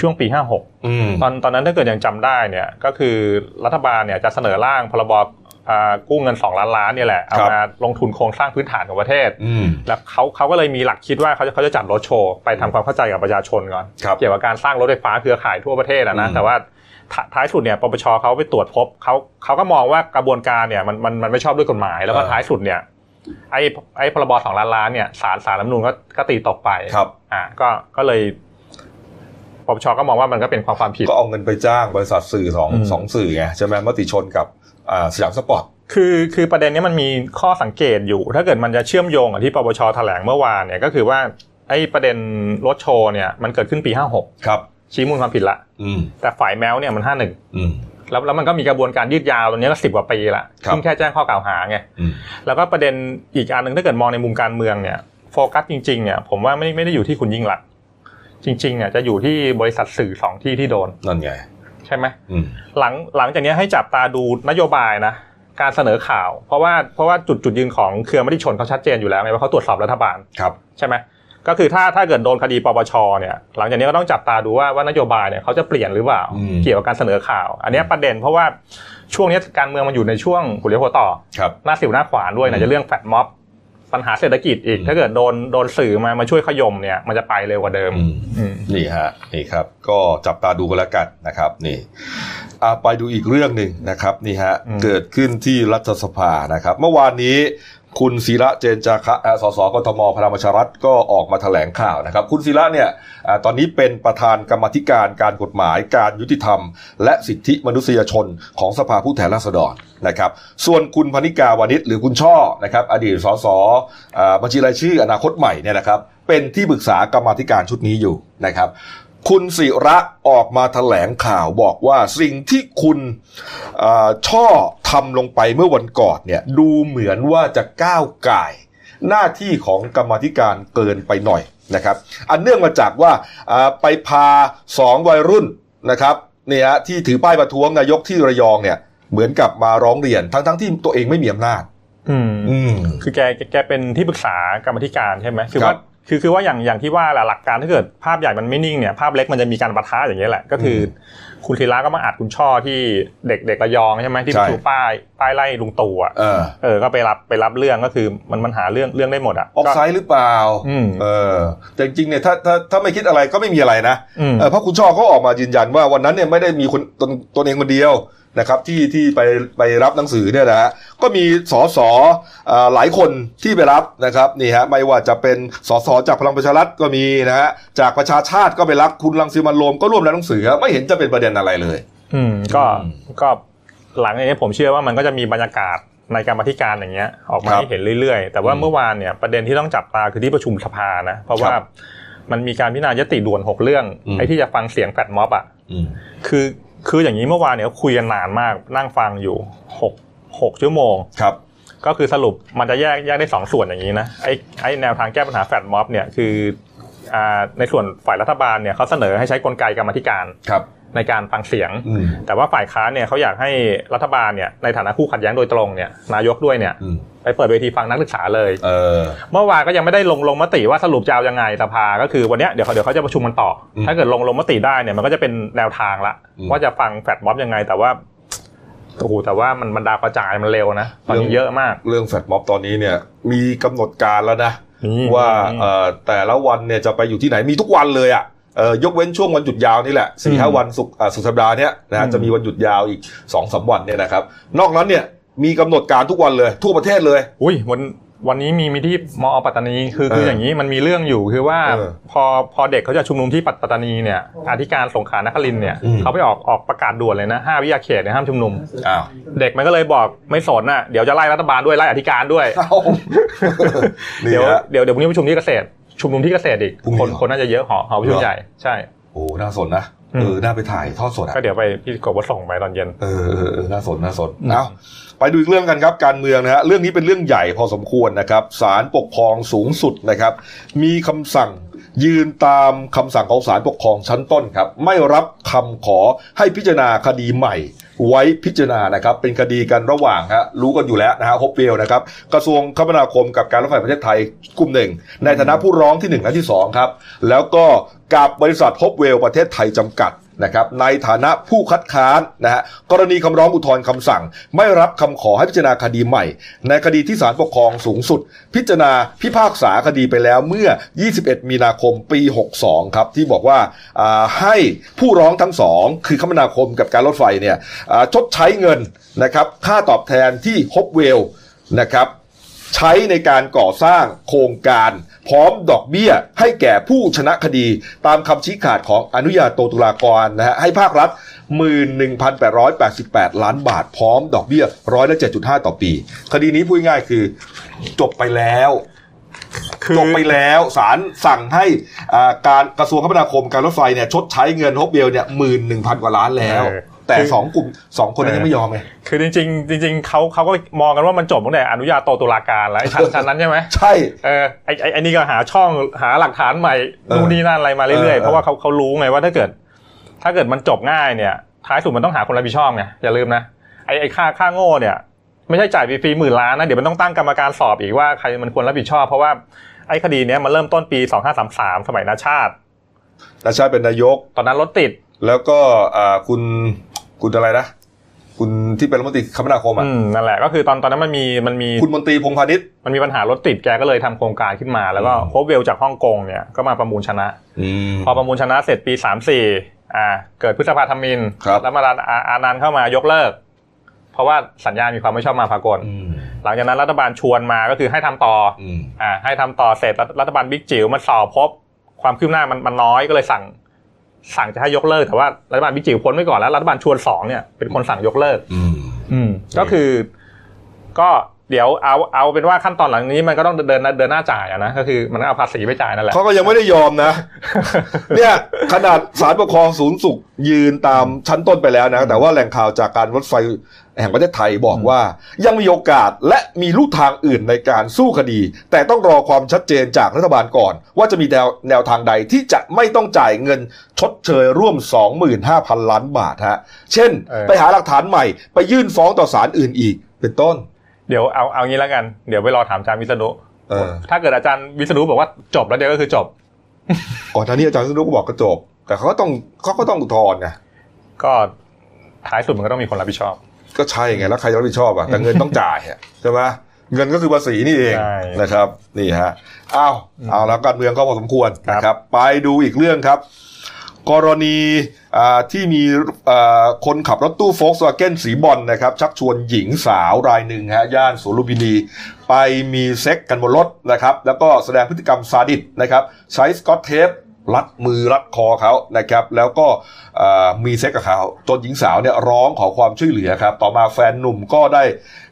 Speaker 2: ช่วงปี 56
Speaker 1: อืม
Speaker 2: ตอนตอนนั้นถ้าเกิดยังจำได้เนี่ยก็คือรัฐบาลเนี่ยจะเสนอร่างพรบอ่ากู้เงิน 2 ล้านล้านเนี่ยแหละเอา
Speaker 1: ครับ
Speaker 2: มาลงทุนโครงสร้างพื้นฐานของประเทศ
Speaker 1: อืม
Speaker 2: แล้วเขาเขาก็เลยมีหลักคิดว่าเขาจะเขาจะจัดรถโชว์ไปทำความเข้าใจกับประชาชนก่อน
Speaker 1: ครับ
Speaker 2: เกี่ยวกับการสร้างรถไฟฟ้าเครือข่ายทั่วประเทศอะนะ
Speaker 1: อืม
Speaker 2: แต่ว่าท้าท้ายสุดเนี่ยปปชเขาไปตรวจพบเขาเขาก็มองว่ากระบวนการเนี่ยมันมันมันไม่ชอบด้วยกฎหมาย แล้วก็ท้ายสุดเนี่ยไอ้ไอ้พรบสองล้านล้านเนี่ยศาลศาลรัฐธรรมนูญก็ก็ตีตกไป
Speaker 1: ครับ
Speaker 2: อ่าก็ก็เลย ปปชก็มองว่ามันก็เป็นความความผิด
Speaker 1: ก็เอาเงินไปจ้างบริษัทสื่อสอง
Speaker 2: อืม
Speaker 1: สองสื่อไงใช่ไหมมติชนกับอ่าสยามสปอร์ต
Speaker 2: คือคือประเด็นเนี้ยมันมีข้อสังเกตอยู่ ถ้าเกิดมันจะเชื่อมโยงกับที่ปปชแถลงเมื่อวานเนี่ยก็คือว่าไอ้ประเด็นรถโชว์เนี่ยมันเกิดขึ้นปี56
Speaker 1: ครับ
Speaker 2: ชี้มูลความผิดละ
Speaker 1: อืม
Speaker 2: แต่ฝ่ายแมวเนี่ยมัน51
Speaker 1: อืม
Speaker 2: แล้วแล้วมันก็มีกระบวนการยืดยาวตรงนี้ก็สิบกว่าปีละ
Speaker 1: ครับ
Speaker 2: ซึ่งแค่แจ้งข้อกล่าวหาไง
Speaker 1: อืม
Speaker 2: แล้วก็ประเด็นอีกอันหนึ่งถ้าเกิดมองในมุมการเมืองเนี่ยโฟกัสจริงๆเนี่ยผมว่าไม่ไม่ได้อยู่ที่คุณยิ่งหลักษณ์ จริงๆเนี่ยจะอยู่ที่บริษัทสื่อสองที่ที่โดน
Speaker 1: นั่นไง
Speaker 2: ใช่ไหม
Speaker 1: อืม
Speaker 2: หลังหลังจากนี้ให้จับตาดูนโยบายนะการเสนอข่าว เพราะว่าเพราะว่าจุดจุดยืนของเครือมติชนเขาชัดเจนอยู่แล้วไงว่าเขาตรวจสอบรัฐบาล
Speaker 1: ครับ
Speaker 2: ใช่ไหมก็คือถ้าถ้าเกิดโดนคดีปปชเนี่ยหลังจากนี้ก็ต้องจับตาดูว่าว่านโยบายเนี่ยเขาจะเปลี่ยนหรือเปล่า
Speaker 1: อืม
Speaker 2: เกี่ยวกับการเสนอข่าว อันเนี้ยประเด็นเพราะว่าช่วงนี้การเมืองมันอยู่ในช่วงหัวเรียวหัวต่อ
Speaker 1: ครับ
Speaker 2: หน้าสิวหน้าขวานด้วย
Speaker 1: อื
Speaker 2: นะ
Speaker 1: ม
Speaker 2: จะเรื่องแฟดม็อบ ปัญหาเศรษฐกิจอีก
Speaker 1: อืม
Speaker 2: ถ้าเกิดโดนโดนสื่อมามาช่วยขยมเนี่ยมันจะไปเร็วกว่าเดิม
Speaker 1: อืม
Speaker 2: อืม
Speaker 1: นี่ฮะนี่ครับ ก็จับตาดูกันแล้วกันนะครับ นี่อ่าไปดูอีกเรื่องหนึ่งนะครับนี่ฮะ
Speaker 2: อืม
Speaker 1: เกิดขึ้นที่รัฐสภานะครับ เมื่อวานนี้ คุณศิระเจนจาคะสสกทมพลังประชารัฐก็ออกมาแถลงข่าวนะครับ คุณศิระเนี่ยตอนนี้เป็นประธานกรรมธิการการกฎหมายการยุติธรรม และสิทธิมนุษยชนของสภาผู้แทนราษฎรนะครับ ส่วนคุณพนิกาวานิชหรือคุณช่อนะครับอดีตสสบัญชีรายชื่ออนาคตใหม่เนี่ยนะครับเป็นที่ปรึกษากรรมธิการชุดนี้อยู่นะครับ คุณศิระออกมาแถลงข่าวบอกว่าสิ่งที่คุณเอ่อช่อทำลงไปเมื่อวันก่อนเนี่ยดูเหมือนว่าจะก้าวไก่ายหน้าที่ของกรรมาธิการเกินไปหน่อยนะครับ อันเนื่องมาจากว่าอ่าไปพาสองวัยรุ่นนะครับเนี่ยฮะที่ถือป้ายประท้วงนายกที่ระยองเนี่ยเหมือนกับมาร้องเรียนทั้งๆที่ตัวเองไม่มีอำนาจ
Speaker 2: อืม
Speaker 1: อืม
Speaker 2: คือแกแกแกเป็นที่ปรึกษากรรมธิการใช่ไหมคือ
Speaker 1: ครั
Speaker 2: ว่า
Speaker 1: บ
Speaker 2: คือคือว่าอย่างอย่างที่ว่าแหละหลักการถ้าเกิดภาพใหญ่มันไม่นิ่งเนี่ยภาพเล็กมันจะมีการปะทะอย่างเงี้ยแหละก็คืออคุณธีระก็มาอัดคุณช่อที่เด็กเด็กระยองใช่ไหมที่
Speaker 1: ใช่
Speaker 2: ชูป้ายป้ายไล่ลุงตู่อะ
Speaker 1: เออ
Speaker 2: เออก็ไปรับไปรับเรื่องก็คือมันมันหาเรื่องเรื่องได้หมดอะ
Speaker 1: ออฟไซด์หรือเปล่า
Speaker 2: อืม
Speaker 1: เออแต่จริงๆเนี่ยถ้าถ้าถ้าไม่คิดอะไรก็ไม่มีอะไรนะ
Speaker 2: อืม
Speaker 1: เออเพราะคุณช่อเขาออกมายืนยันว่าวันนั้นเนี่ยไม่ได้มีคนตนตนเองคนเดียว นะครับที่ที่ไปไปรับหนังสือเนี่ยนะฮะก็มีสสอ่าหลายคนที่ไปรับนะครับนี่ฮะไม่ว่าจะเป็นสสจากพลังประชารัฐก็มีนะฮะจากประชาชาติก็ไปรับคุณรังสิมันต์โรมก็ร่วมรับหนังสือครับไม่เห็นจะเป็นประเด็นอะไรเลย
Speaker 2: อืมก็
Speaker 1: อืม
Speaker 2: ก็หลังจากนี้ผมเชื่อว่ามันก็จะมีบรรยากาศในการมาธิการอย่างเงี้ยออกมา
Speaker 1: ครับ
Speaker 2: ให้เห็นเรื่อยๆ แต่ว่า
Speaker 1: อืม
Speaker 2: เมื่อวานเนี่ยประเด็นที่ต้องจับตาคือที่ประชุมสภานะ เพราะว่า
Speaker 1: ครับ
Speaker 2: มันมีการพิจารณายติด่วนหกเรื่อง
Speaker 1: อืม
Speaker 2: ไอ้ที่จะฟังเสียงแฟดม็อบอะ
Speaker 1: อืม
Speaker 2: คือ คืออย่างนี้เมื่อวานเนี่ยคุยกันนานมากนั่งฟังอยู่หกหกชั่วโมง
Speaker 1: ครับ
Speaker 2: ก็คือสรุปมันจะแยกแยกได้สองส่วนอย่างนี้นะไอ้ไอ้แนวทางแก้ปัญหาแฟดม็อบเนี่ยคืออ่าในส่วนฝ่ายรัฐบาลเนี่ยเขาเสนอให้ใช้กลไกกรรมาธิการ
Speaker 1: ครับ
Speaker 2: ในการฟังเสียง
Speaker 1: อืม
Speaker 2: แต่ว่าฝ่ายค้านเนี่ยเขาอยากให้รัฐบาลเนี่ยในฐานะคู่ขัดแย้งโดยตรงเนี่ยนายกด้วยเนี่ย
Speaker 1: อืม
Speaker 2: ไปเปิดเวทีฟังนักศึกษาเลย
Speaker 1: เออ
Speaker 2: เมื่อวานก็ยังไม่ได้ลงลงมติว่าสรุปจะเอายังไงสภาก็คือวันเนี้ยเดี๋ยวเขาเดี๋ยวเขาจะประชุมกันต่ออ
Speaker 1: ม
Speaker 2: ถ้าเกิดลงลงมติได้เนี่ยมันก็จะเป็นแนวทางละ
Speaker 1: อืม
Speaker 2: ว่าจะฟังแฟดม็อบยังไง แต่ว่าโอ้โหแต่ว่ามันมันดาวกระจายมันเร็วนะตอนนี้เยอะมาก
Speaker 1: เรื่องแฟดม็อบตอนนี้เนี่ยมีกำหนดการแล้วนะ
Speaker 2: นี่
Speaker 1: ว่า
Speaker 2: นี่
Speaker 1: เอ่อแต่ละวันเนี่ยจะไปอยู่ที่ไหนมีทุกวันเลยอะเอ่อ ยกเว้นช่วงวันหยุดยาวนี่แหละสี่ห้า
Speaker 2: อืม
Speaker 1: วันสุกร์อ่าสุดสัปดาห์เนี้ยนะฮะ
Speaker 2: อืม
Speaker 1: จะมีวันหยุดยาวอีกสองสามวันเนี่ยนะครับนอกนั้นเนี่ยมีกำหนดการทุกวันเลย ทั่วประเทศเลย
Speaker 2: อุ้ยวันวันนี้มีมีที่มอปัตตานีคือคือ
Speaker 1: เออ
Speaker 2: อ
Speaker 1: อย่าง
Speaker 2: นี้มันมีเรื่องอยู่คือว่า
Speaker 1: เออ
Speaker 2: พอพอเด็กเขาจะชุมนุมที่ปัตตานีเนี่ยอธิการสงขลานครินทร์เนี่ย
Speaker 1: อืม
Speaker 2: เขาไปออกออกประกาศด่วนเลยนะห้าวิทยาเขตเนี่ยห้ามชุมนุม
Speaker 1: อ้าว
Speaker 2: เด็กมันก็เลยบอกไม่สนน่ะเดี๋ยวจะไล่รัฐบาลด้วยไล่อธิการด้วย
Speaker 1: เอ้านี่
Speaker 2: เดี๋ยว
Speaker 1: ฮะ
Speaker 2: เดี๋ยวเดี๋ยวพรุ่งนี้ประชุมที่เกษตร ชุมนุมที่เกษตรอีก
Speaker 1: พรุ่งนี้
Speaker 2: คน
Speaker 1: เหรอ
Speaker 2: คนน่าจะเยอะหอหอประชุม
Speaker 1: เหรอ
Speaker 2: ใหญ่ใช่
Speaker 1: โอ้น่าสนนะ
Speaker 2: อืม
Speaker 1: เออน่าไปถ่ายทอดสดอะ
Speaker 2: ก็เดี๋ยวไปพี่กบว่าส่งไปตอนเย็น
Speaker 1: เออเออเออน่าสนน่าสน
Speaker 2: อืม
Speaker 1: เอาไปดูอีกเรื่องกันครับการเมืองนะฮะเรื่องนี้เป็นเรื่องใหญ่พอสมควรนะครับศาลปกครองสูงสุดนะครับ มีคำสั่งยืนตามคำสั่งของศาลปกครองชั้นต้นครับ ไม่รับคำขอให้พิจารณาคดีใหม่ ไว้พิจารณานะครับ เป็นคดีกันระหว่างฮะรู้กันอยู่แล้วนะฮะฮบเวลนะครับ กระทรวงคมนาคมกับการรถไฟประเทศไทยกลุ่มหนึ่ง ในฐานะผู้ร้องที่หนึ่งและที่สองครับ แล้วก็กับบริษัทฮบเวลประเทศไทยจำกัด นะครับในฐานะผู้คัดค้านนะฮะกรณีคำร้องอุทธรณ์คำสั่ง ไม่รับคำขอให้พิจารณาคดีใหม่ ในคดีที่ศาลปกครองสูงสุด พิจารณาพิพากษาคดีไปแล้วเมื่อ 21 มีนาคมปี 62 ครับ ที่บอกว่าให้ผู้ร้องทั้งสองคือคมนาคมกับการรถไฟเนี่ยชดใช้เงินนะครับค่าตอบแทนที่ฮบเวลนะครับ ใช้ในการก่อสร้างโครงการ พร้อมดอกเบี้ยให้แก่ผู้ชนะคดี ตามคำชี้ขาดของอนุญาโตตุลากรนะฮะให้ภาครัฐ 11,888 ล้านบาท พร้อมดอกเบี้ยร้อยละ7.5 ต่อปี คดีนี้พูดง่ายๆคือจบไปแล้ว
Speaker 2: คือ
Speaker 1: จบไปแล้วศาลสั่งให้อ่าการกระทรวงคมนาคมการรถไฟเนี่ยชดใช้เงินฮบเบลเนี่ยหมื่นหนึ่งพันกว่าล้านแล้ว
Speaker 2: เออ
Speaker 1: แต่
Speaker 2: คือ
Speaker 1: สองกลุ่มสองคนนั้นยังไม่ยอมไง
Speaker 2: คือจริง ๆ จริง ๆเขาเขาก็มองกันว่ามันจบตั้งแต่อนุญาโตตุลาการแล้วไอ้ชั้นชั้นนั้นใช่ไหม
Speaker 1: ใช่
Speaker 2: เออไอ้ไอ้ไอ้นี่ก็หาช่องหาหลักฐานใหม่
Speaker 1: เออ
Speaker 2: นู่นนี่นั่นอะไรมา
Speaker 1: เอ
Speaker 2: เรื่
Speaker 1: อ
Speaker 2: อย
Speaker 1: เอ
Speaker 2: ๆ
Speaker 1: อ
Speaker 2: เพราะว่าเขาเขารู้ไงว่าถ้าเกิด ถ้าเกิดมันจบง่ายเนี่ยท้ายสุดมันต้องหาคนรับผิดชอบไงอย่าลืมนะไอ้ไอ้ค่าค่าโง่เนี่ยไม่ใช่จ่ายฟรีๆหมื่นล้านนะเดี๋ยวมันต้องตั้งกรรมการสอบอีกว่าใครมันควรรับผิดชอบ เพราะว่าไอ้คดีเนี้ยมันเริ่มต้นปี 2533 สมัยนาชาติ
Speaker 1: นาชาติเป็นนายก
Speaker 2: ตอนนั้นรถติด
Speaker 1: แล้วก็อ่าคุณ คุณอะไรนะคุณที่เป็นรัฐมนตรีคมนาคมอะ
Speaker 2: อืมนั่นแหละก็คือตอนตอนนั้นมันมีมันมี
Speaker 1: คุณมนตรีพงษ์พาณิชย์
Speaker 2: มันมีปัญหารถติดแกก็เลยทำโครงการขึ้นมา แล้วก็
Speaker 1: อืม
Speaker 2: โฮปเวลจากฮ่องกงเนี่ยก็มาประมูลชนะ
Speaker 1: อืม
Speaker 2: พอประมูลชนะเสร็จปี34อ่าเกิดพฤษภาธมิน
Speaker 1: ครับ
Speaker 2: แล้วมาอาอานันต์เข้ามายกเลิก เพราะว่าสัญญามีความไม่ชอบมาพากล
Speaker 1: อืม
Speaker 2: หลังจากนั้นรัฐบาลชวนมาก็คือให้ทำต่อ
Speaker 1: อืม
Speaker 2: อ่าให้ทำต่อเสร็จรัฐรัฐบาลบิ๊กจิ๋วมันสอบพบความคืบหน้ามันมันน้อยก็เลยสั่ง สั่งจะให้ยกเลิกแต่ว่ารัฐบาลบิ๊กจิ๋วพ้นไว้ก่อนแล้วรัฐบาลชวนสองเนี่ยเป็นคนสั่งยกเลิก
Speaker 1: อืม
Speaker 2: อืมก็คือ ก็ เดี๋ยวเอาเอาเป็นว่าขั้นตอนหลังนี้มันก็ต้องเดินเดินหน้าจ่ายอะนะก็คือมันต้องเอาภาษีไปจ่ายนั่นแหละ
Speaker 1: เขาก็ยังไม่ได้ยอมนะ เนี่ยขนาดศาลปกครองศูนย์สุขยืนตามชั้นต้นไปแล้วนะ แต่ว่าแหล่งข่าวจากการรถไฟแห่งประเทศไทยบอกว่า ยังมีโอกาสและมีลู่ทางอื่นในการสู้คดี แต่ต้องรอความชัดเจนจากรัฐบาลก่อน ว่าจะมีแนวแนวทางใดที่จะไม่ต้องจ่ายเงินชดเชยร่วม 25,000 ล้านบาทฮะเช่น
Speaker 2: เออ
Speaker 1: ไปหาหลักฐานใหม่ไปยื่นฟ้องต่อศาลอื่นอีก เป็นต้น
Speaker 2: เดี๋ยวเอาเอางี้แล้วกัน เดี๋ยวไปรอถามอาจารย์วิษณุ
Speaker 1: เออ
Speaker 2: ถ้าเกิดอาจารย์วิษณุบอกว่าจบแล้วเดี๋ยวก็คือจบ
Speaker 1: ก่อนหน้านี้อาจารย์สนุกก็บอกกระจบ แต่เขาก็ต้องเขาก็ต้องอุทธรณ์นะ
Speaker 2: ก็ท้ายสุดมันก็ต้องมีคนรับผิดชอบ
Speaker 1: ก็ใช่ไงแล้วใครจะรับผิดชอบอะแต่เงินต้องจ่ายอะใช่ไหมเงินก็คือภาษีนี่เอง
Speaker 2: ใช่
Speaker 1: นะครับ นี่ฮะอ้าวเอาแล้วการเมืองก็พอสมควร
Speaker 2: ครับ
Speaker 1: นะครับ ไปดูอีกเรื่องครับ กรณีที่มีคนขับรถตู้โฟล์กสวาเกนสีบอลนะครับ ชักชวนหญิงสาวรายหนึ่งฮะย่านสวนลุมพินี ไปมีเซ็กกันบนรถนะครับ แล้วก็แสดงพฤติกรรมซาดิสนะครับใช้สก๊อตเทปรัดมือรัดคอเขานะครับ แล้วก็มีเซ็กซ์กับเขาจนหญิงสาวเนี่ยร้องขอความช่วยเหลือครับ ต่อมาแฟนหนุ่มก็ได้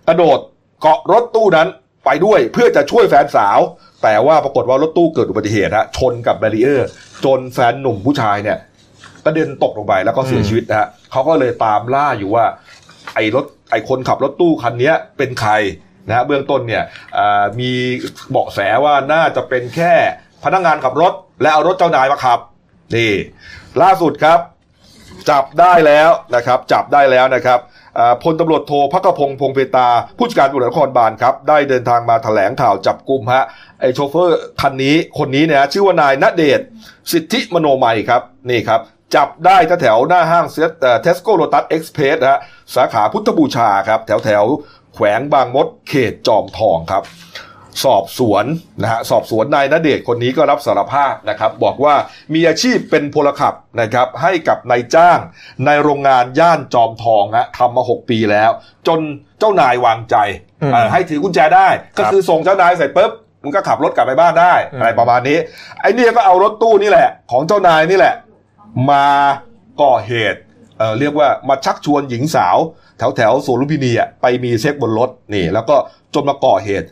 Speaker 1: กระโดดเกาะรถตู้นั้น ไปด้วยเพื่อจะช่วยแฟนสาว แต่ว่าปรากฏว่ารถตู้เกิดอุบัติเหตุฮะชนกับ barrier จนแฟนหนุ่มผู้ชายเนี่ยกระเด็นตกลงไปแล้วก็เสียชีวิตนะฮะเขาก็เลยตามล่าอยู่ว่า ไอ้รถไอ้คนขับรถตู้คันนี้เป็นใครนะฮะเบื้องต้นเนี่ยมีเบาะแสว่าน่าจะเป็นแค่พนักงานขับรถ และเอารถเจ้านายมาขับนี่ล่าสุดครับ จับได้แล้วนะครับ จับได้แล้วนะครับ พลตำรวจโทภัคพงศ์พงษ์เภตรา ผู้บัญชาการตำรวจนครบาลครับ ได้เดินทางมาแถลงข่าวจับกลุ่มฮะไอ้โชเฟอร์คันนี้คนนี้เนี่ยชื่อว่านายณเดชน์สิทธิมโนมัยครับนี่ครับ จับได้แถวหน้าห้างเทสโก้โลตัสเอ็กซ์เพรสฮะสาขาพุทธบูชาครับ แถวแถวแขวงบางมดเขตจอมทองครับ สอบสวนนะฮะสอบสวนนายณเดชน์คนนี้ก็รับสารภาพนะครับบอกว่ามีอาชีพเป็นพลขับนะครับให้กับนายจ้างในโรงงานย่านจอมทองฮะทำมา6ปีแล้ว จนเจ้านายวางใจ
Speaker 2: อืม
Speaker 1: เอ่อให้ถือกุญแจได้ ก็คือส่งเจ้านายเสร็จปุ๊บมันก็ขับรถกลับไปบ้านได้
Speaker 2: อืม
Speaker 1: อะไรประมาณนี้ ไอ้เนี่ยก็เอารถตู้นี่แหละ ของเจ้านายนี่แหละ มาก่อเหตุเอ่อเรียกว่ามาชักชวนหญิงสาว แถวแถวๆสวนลุมพินีอะไปมีเซ็กบนรถนี่ แล้วก็จนมาก่อเหตุ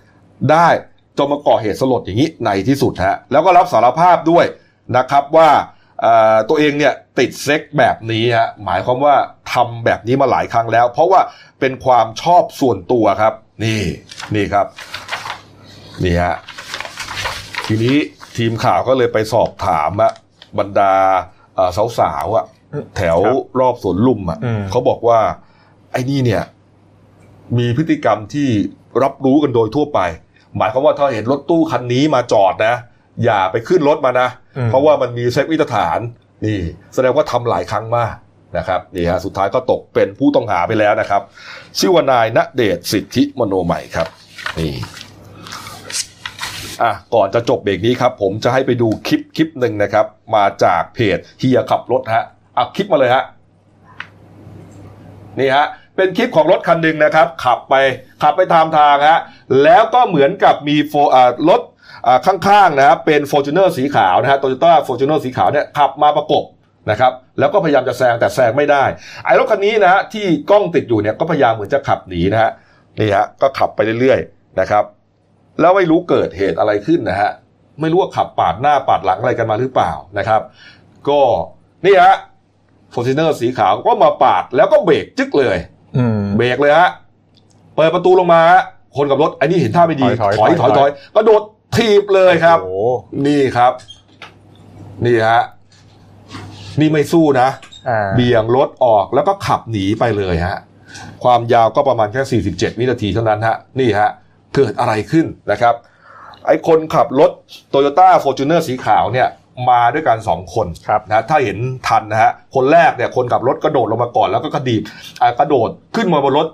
Speaker 1: ได้จนมาก่อเหตุสลดอย่างนี้ในที่สุดฮะแล้วก็รับสารภาพด้วยนะครับว่าเอ่อตัวเองเนี่ยติดเซ็กแบบนี้ฮะหมายความว่าทำแบบนี้มาหลายครั้งแล้ว เพราะว่าเป็นความชอบส่วนตัวครับ นี่นี่ครับนี่ฮะทีนี้ทีมข่าวก็เลยไปสอบถามอะบรรดาเอ่อสาวๆอะแถว
Speaker 2: ครับ
Speaker 1: รอบสวนลุมอะ
Speaker 2: อืม
Speaker 1: เขาบอกว่า ไอ้นี่เนี่ย มีพฤติกรรมที่รับรู้กันโดยทั่วไป หมายความว่าถ้าเห็นรถตู้คันนี้มาจอดนะ อย่าไปขึ้นรถมานะ
Speaker 2: อืม
Speaker 1: เพราะว่ามันมีเซ็กวิตฐานนี่ แสดงว่าทำหลายครั้งมากนะครับนี่ฮะสุดท้ายก็ตกเป็นผู้ต้องหาไปแล้วนะครับ ชื่อว่านายณเดชน์สิทธิมโนใหม่ครับ นี่อะก่อนจะจบเบรกนี้ครับ ผมจะให้ไปดูคลิปคลิปหนึ่งนะครับ มาจากเพจเฮียขับรถฮะอะคลิปมาเลยฮะนี่ฮะ เป็นคลิปของรถคันหนึ่งนะครับ ขับไปขับไปตามทางฮะแล้วก็เหมือนกับมีโฟรถข้างๆนะครับเป็น f o r t u n e r สีขาวนะฮะโตโยต้า f o r t u n e r สีขาวเนี่ยขับมาประกบนะครับแล้วก็พยายามจะแซงแต่แซงไม่ได้ไอ้รถคันนี้นะฮะที่กล้องติดอยู่เนี่ยก็พยายามเหมือนจะขับหนีนะฮะนี่ฮะก็ขับไปเรื่อยๆนะครับ แล้วไม่รู้เกิดเหตุอะไรขึ้นนะฮะไม่รู้ว่าขับปาดหน้าปาดหลังอะไรกันมาหรือเปล่านะครับ ก็นี่ฮะฟอร์จูเนอร์สีขาวก็มาปาดแล้วก็เบรกจึ๊กเลย เบรกเลยฮะเปิดประตูลงมาฮะคนกับรถไอ้นี่เห็นท่าไม่ดี
Speaker 2: ถอย
Speaker 1: ถ
Speaker 2: ถ
Speaker 1: อ
Speaker 2: อยย
Speaker 1: ถอย
Speaker 2: ถ
Speaker 1: ถ
Speaker 2: อ
Speaker 1: อยยกระโดดถีบเลยครับ
Speaker 2: โอ้โห
Speaker 1: นี่ครับ นี่ฮะนี่ไม่สู้นะ
Speaker 2: อ่า
Speaker 1: เบี่ยงรถออกแล้วก็ขับหนีไปเลยฮะ ความยาวก็ประมาณแค่ 47 วินาทีเท่านั้นฮะ นี่ฮะ เกิดอะไรขึ้นนะครับ ไอ้คนขับรถโตโยต้าฟอร์จูเนอร์สีขาวเนี่ย มาด้วยกันสองคน
Speaker 2: ครับ
Speaker 1: นะถ้าเห็นทันนะฮะคนแรกเนี่ยคนขับรถกระโดดลงมาก่อนแล้วก็กระดีบอ่ากระโดดขึ้นมาบนรถ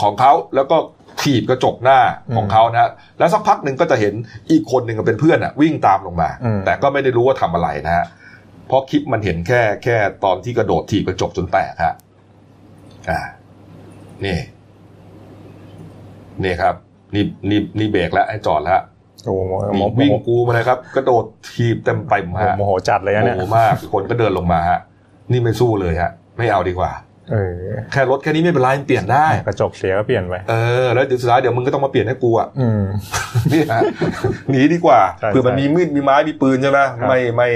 Speaker 1: ของเขาแล้วก็ถีบกระจกหน้าของเขานะฮะแล้วสักพักหนึ่งก็จะเห็นอีกคนหนึ่งเป็นเพื่อนอะวิ่งตามลงมา
Speaker 2: อืม
Speaker 1: แต่ก็ไม่ได้รู้ว่าทำอะไรนะฮะเพราะคลิปมันเห็นแค่แค่ตอนที่กระโดดถีบกระจกจนแตกฮะอ่านี่ นี่ครับ นี่นี่นี่เบรกแล้วให้จอดแล้ว
Speaker 2: โอ้โห
Speaker 1: นี่
Speaker 2: โมโห
Speaker 1: วิ่งกูมาเลยครับกระโดดทีบเต็มเต็มๆฮะ
Speaker 2: โมโหจัดเลยนะ
Speaker 1: โม
Speaker 2: เนี่ย
Speaker 1: โหมากคนก็เดินลงมาฮะ นี่ไม่สู้เลยฮะ ไม่เอาดีกว่า
Speaker 2: เออ
Speaker 1: แค่รถแค่นี้ไม่เป็นไรมันเปลี่ยนได้
Speaker 2: กระจกเสียก็เปลี่ยนไป
Speaker 1: เออแล้วเดี๋ยวสุดท้ายเดี๋ยวมึงก็ต้องมาเปลี่ยนให้กูอะ
Speaker 2: อืม
Speaker 1: นี่ฮะหนีดีกว่า
Speaker 2: ใช่
Speaker 1: เผื่อมัน
Speaker 2: ใช่
Speaker 1: มีมีดมีไม้มีปืนใช่ไหม
Speaker 2: ครับ
Speaker 1: ไม่ไม่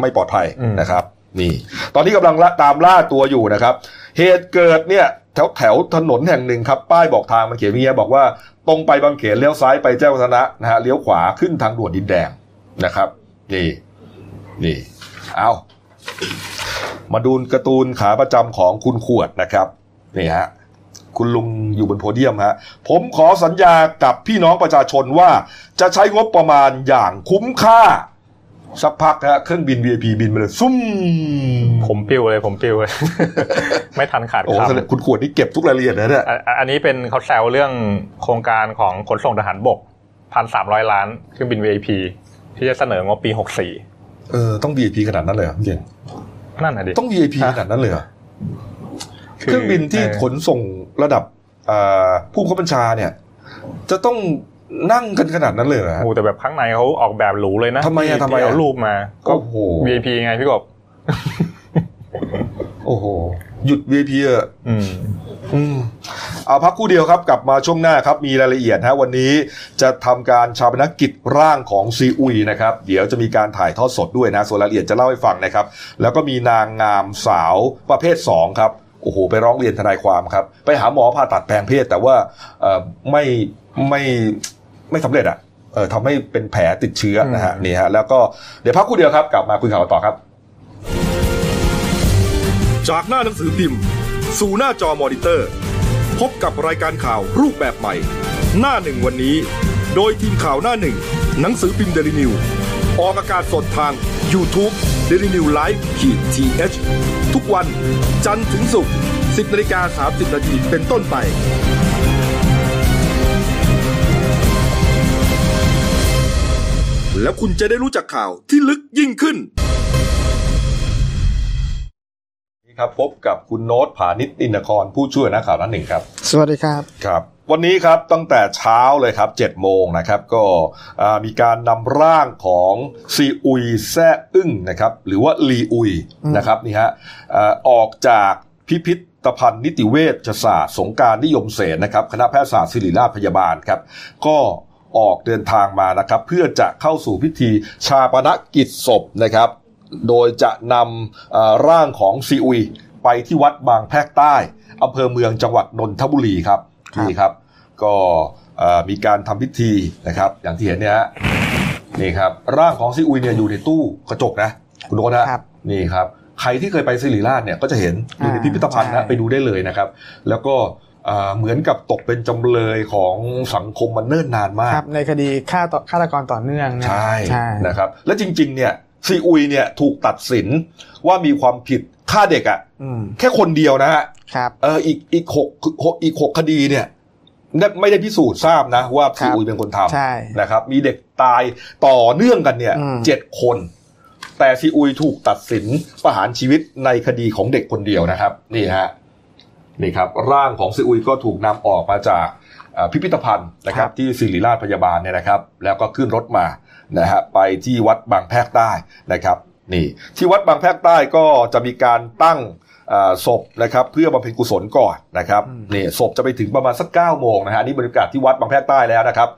Speaker 1: ไม่ปลอดภัย
Speaker 2: อืม
Speaker 1: นะครับ นี่ ตอนนี้กำลังละตามล่าตัวอยู่นะครับ เหตุเกิดเนี่ยแถวแถวถนนแห่งหนึ่งครับ ป้ายบอกทางมันเขียนอย่างเงี้ยบอกว่า ตรงไปบางเขนเลี้ยวซ้ายไปแจ้งวัฒนะนะฮะเลี้ยวขวาขึ้นทางด่วนดินแดงนะครับนี่นี่เอามาดูการ์ตูนขาประจำของคุณขวดนะครับนี่ฮะคุณลุงอยู่บนโพเดียมฮะผมขอสัญญากับพี่น้องประชาชนว่าจะใช้งบประมาณอย่างคุ้มค่า สักพักฮะเครื่องบิน VIP บินมาเลยซุ่ม
Speaker 2: ผมปิวเลยผมปิวเลย ไม่ทันขาด
Speaker 1: โอ้
Speaker 2: ค
Speaker 1: แสดงคุณขวดนี่เก็บทุกรายละเอียดนะเนี่ยำ
Speaker 2: อะอะอันนี้เป็นเขาแซวเรื่องโครงการของขนส่งทหารบกพันสามร้อยล้านเครื่องบิน VIP ที่จะเสนองบปีหกสี่
Speaker 1: เออต้อง VIP ขนาดนั้นเลยเหรอพี่เก่ง
Speaker 2: นั่นน่ะดิ
Speaker 1: ต้อง VIP ขนาดนั้นเลยเหรอเครื่องบินที่ขนส่งระดับอ่าผู้บังคับบัญชาเนี่ย จะต้อง นั่งกันขนาดนั้นเลยเหรอฮะ
Speaker 2: โอ้แต่แบบข้างในเขาออกแบบหรูเลยนะ
Speaker 1: ทำไมอะ
Speaker 2: ที่
Speaker 1: ทำไมอะ
Speaker 2: เอารูปมา ก็
Speaker 1: โอ้โห
Speaker 2: VIP ไงพี่กบ
Speaker 1: โอ้โห หยุด VIP เออะ
Speaker 2: อืม
Speaker 1: อืมเอาพักครู่เดียวครับกลับมาช่วงหน้าครับมีรายละเอียดฮะวันนี้จะทำการชาปนกิจร่างของซีอุยนะครับ เดี๋ยวจะมีการถ่ายทอดสดด้วยนะส่วนรายละเอียดจะเล่าให้ฟังนะครับ แล้วก็มีนางงามสาวประเภท 2 ครับโอ้โห ไปร้องเรียนทนายความครับ ไปหาหมอผ่าตัดแปลงเพศแต่ว่าเอ่อไม่ไม่ ไม่สำเร็จอะเออทำให้เป็นแผลติดเชื้อนะฮะ
Speaker 2: อืม
Speaker 1: นี่ฮะแล้วก็เดี๋ยวพักครู่เดียวครับกลับมาคุยข่าวต่อครับ จากหน้าหนังสือพิมพ์ สู่หน้าจอมอนิเตอร์ พบกับรายการข่าวรูปแบบใหม่ หน้าหนึ่งวันนี้ โดยทีมข่าวหน้าหนึ่ง หนังสือพิมพ์เดลิวิวออกอากาศสดทาง YouTube d e l i n e w l i v e ขีดทีเทุกวัน จันทร์ถึงศุกร์10นาฬิกา30นาทีเป็นต้นไป แล้วคุณจะได้รู้จักข่าวที่ลึกยิ่งขึ้น ครับพบกับคุณโน้ตผานิชอินทครผู้ช่วยนักข่าวหนั้นหนึ่งครับ
Speaker 3: สวัสดีครับ
Speaker 1: ครับ วันนี้ครับตั้งแต่เช้าเลยครับ7โมงนะครับก็อ่ามีการนำร่างของซีอุยแซ่อึ้งนะครับหรือว่าลีอุย
Speaker 3: อืม
Speaker 1: นะครับนี่ฮะอ่าออกจากพิพิธภัณฑ์นิติเวชศาสตร์ สงกรารนิยมเสนนะครับ คณะแพทยศาสตร์ศิริราชพยาบาลครับ ก็ ออกเดินทางมานะครับ เพื่อจะเข้าสู่พิธีชาปนกิจศพนะครับ โดยจะนำเอ่อร่างของซีอุยไปที่วัดบางแพรกใต้อำเภอเมืองจังหวัดนนทบุรีครับ
Speaker 3: ครับ
Speaker 1: นี่ครับ ก็เอ่อมีการทำพิธีนะครับ อย่างที่เห็นเนี่ยฮะนี่ครับ ร่างของซีอุยเนี่ยอยู่ในตู้กระจกนะ คุณโน้ตนะครับนี่ครับ ใครที่เคยไปสิริราชเนี่ยก็จะเห็นอยู่ใน
Speaker 3: อ่า
Speaker 1: พิพิธภัณฑ์นะ
Speaker 3: ใช่
Speaker 1: ไปดูได้เลยนะครับ แล้วก็ เอ่อเหมือนกับตกเป็นจำเลยของสังคมมันเนิ่นนานมาก
Speaker 3: ครับในคดีฆ่าต่อฆาตกรต่อเนื่องนะ
Speaker 1: ใช่
Speaker 3: ใช่
Speaker 1: นะครับ และจริง ๆ เนี่ยซีอุยเนี่ยถูกตัดสินว่ามีความผิดฆ่าเด็กอะ่ะ
Speaker 3: อืม
Speaker 1: แค่คนเดียวนะฮะ
Speaker 3: ครับ
Speaker 1: เอออีกอีกหกหกอีกหกคดีเนี่ยไม่ได้พิสูจน์ทราบนะ ว่า
Speaker 3: ครั
Speaker 1: ซี
Speaker 3: บ
Speaker 1: อุยเป็นคนท
Speaker 3: ใช่ำ
Speaker 1: นะครับ มีเด็กตายต่อเนื่องกันเนี่ย
Speaker 3: อืม
Speaker 1: เจ็ดคน แต่ซีอุยถูกตัดสินประหารชีวิตในคดีของเด็กคนเดียวนะครับ นี่ฮะ นี่ครับร่างของซีอุยก็ถูกนำออกมาจากเอ่อพิพิธภัณฑ์นะครับที่ศิริราชพยาบาลเนี่ยนะครับ แล้วก็ขึ้นรถมานะฮะไปที่วัดบางแพรกใต้นะครับนี่ที่วัดบางแพรกใต้ก็จะมีการตั้งเอ่อศพนะครับเพื่อบำเพ็ญกุศลก่อนนะครับ
Speaker 3: อืม
Speaker 1: นี่ศพจะไปถึงประมาณสัก9ก้าโมงนะฮะนี่บรรยากาศที่วัดบางแพรกใต้แล้วนะครับ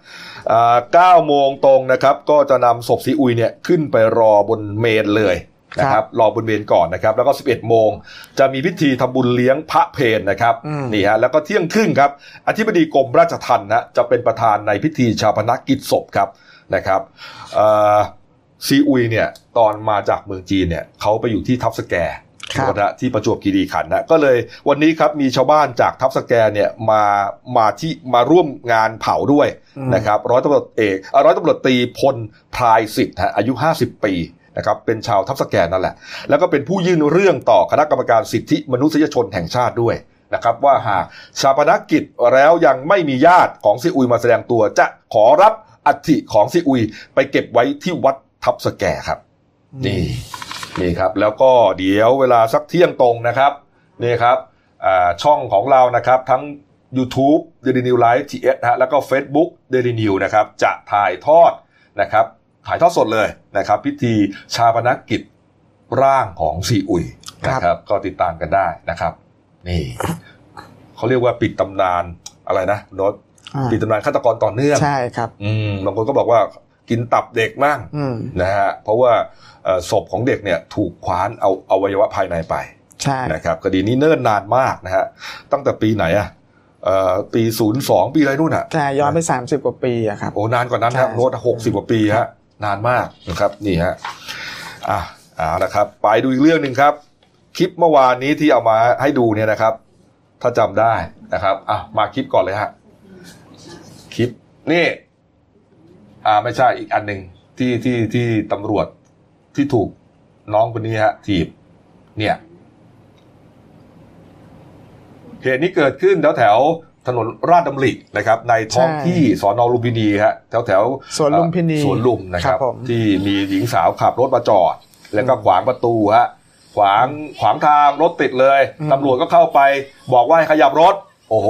Speaker 1: เก้าโมงตรงนะครับก็จะนำศพซีอุยเนี่ยขึ้นไปรอบนเมนเลย นะครับรอบนเมนก่อนนะครับ แล้วก็ 11 โมง จะมีพิธีทำบุญเลี้ยงพระเพนนะครับ
Speaker 3: อืม
Speaker 1: นี่ฮะแล้วก็เที่ยงครึ่งครับอธิบดีกรมราชทัณฑ์นะจะเป็นประธานในพิธีชาปนกิจศพครับนะครับเอ่อซีอุยเนี่ยตอนมาจากเมืองจีนเนี่ยเขาไปอยู่ที่ทับสแก
Speaker 3: ครั
Speaker 1: หมู
Speaker 3: บ
Speaker 1: กระทะที่ประจวบคีรีขันธ์นะก็เลยวันนี้ครับมีชาวบ้านจากทับสแกเนี่ยมามาที่มาร่วมงานเผาด้วย
Speaker 3: อืม
Speaker 1: นะครับร้อยตำรวจเอกเอ่อร้อยตำรวจตรีพลพลายสิทธิ์ฮะอายุ 50 ปี นะครับเป็นชาวทับสแกนนั่นแหละ แล้วก็เป็นผู้ยื่นเรื่องต่อคณะกรรมการสิทธิมนุษยชนแห่งชาติด้วยนะครับว่าหากชาปนกิจแล้วยังไม่มีญาติของซีอุยมาแสดงตัวจะขอรับอัฐิของซีอุยไปเก็บไว้ที่วัดทับสแกครับ นี่นี่ครับ แล้วก็เดี๋ยวเวลาสักเที่ยงตรงนะครับนี่ครับช่องของเรานะครับทั้ง YouTube Daily New Live TS ฮะแล้วก็ Facebook Daily New นะครับจะถ่ายทอดนะครับ ถ่ายทอดสดเลยนะครับ พิธีชาปนกิจร่างของซีอุยนะครับ ก็ติดตามกันได้นะครับ นี่เขาเรียกว่าปิดตำนานอะไรนะโนต
Speaker 3: อ่า
Speaker 1: ปิดตำนานฆาตกรต่อเนื่อง
Speaker 3: ใช่ครับ
Speaker 1: อืมบางคนก็บอกว่ากินตับเด็กมั่ง
Speaker 3: อืม
Speaker 1: นะฮะเพราะว่าเอ่อศพของเด็กเนี่ยถูกคว้านเอาอวัยวะภายในไป
Speaker 3: ใช่
Speaker 1: นะครับคดีนี้เนิ่นนานมากนะฮะตั้งแต่ปีไหนอะเอ่อปีศูนย์สองปีอะไรนู่นอะ
Speaker 3: ใช่ย้อนไปสามสิบกว่าปีอะครับ
Speaker 1: โอ้นานกว่านั้นครับ
Speaker 3: ใช่
Speaker 1: โน้ตหกสิบกว่าปีฮะ นานมากนะครับนี่ฮะอะเอาละครับ ไปดูอีกเรื่องหนึ่งครับ คลิปเมื่อวานนี้ที่เอามาให้ดูเนี่ยนะครับ ถ้าจำได้นะครับอะมาคลิปก่อนเลยฮะคลิปนี่อ่าไม่ใช่อีกอันหนึ่งที่ที่ที่ตำรวจที่ถูกน้องคนนี้ฮะถีบ เนี่ยเหตุนี้เกิดขึ้นแถวแถว ถนนราชดำรินะครับ ในท้อง
Speaker 3: ใช่
Speaker 1: ที่สอนอลุมพินีฮะแถวแถวๆ
Speaker 3: สวนลุมพินี
Speaker 1: สวนลุมนะครับ
Speaker 3: ครับผม
Speaker 1: ที่มีหญิงสาวขับรถมาจอด แล้วก็ขวางประตูฮะขวางขวางทางรถติดเลยตำรวจก็เข้าไปบอกว่าให้ขยับรถ โอ้โห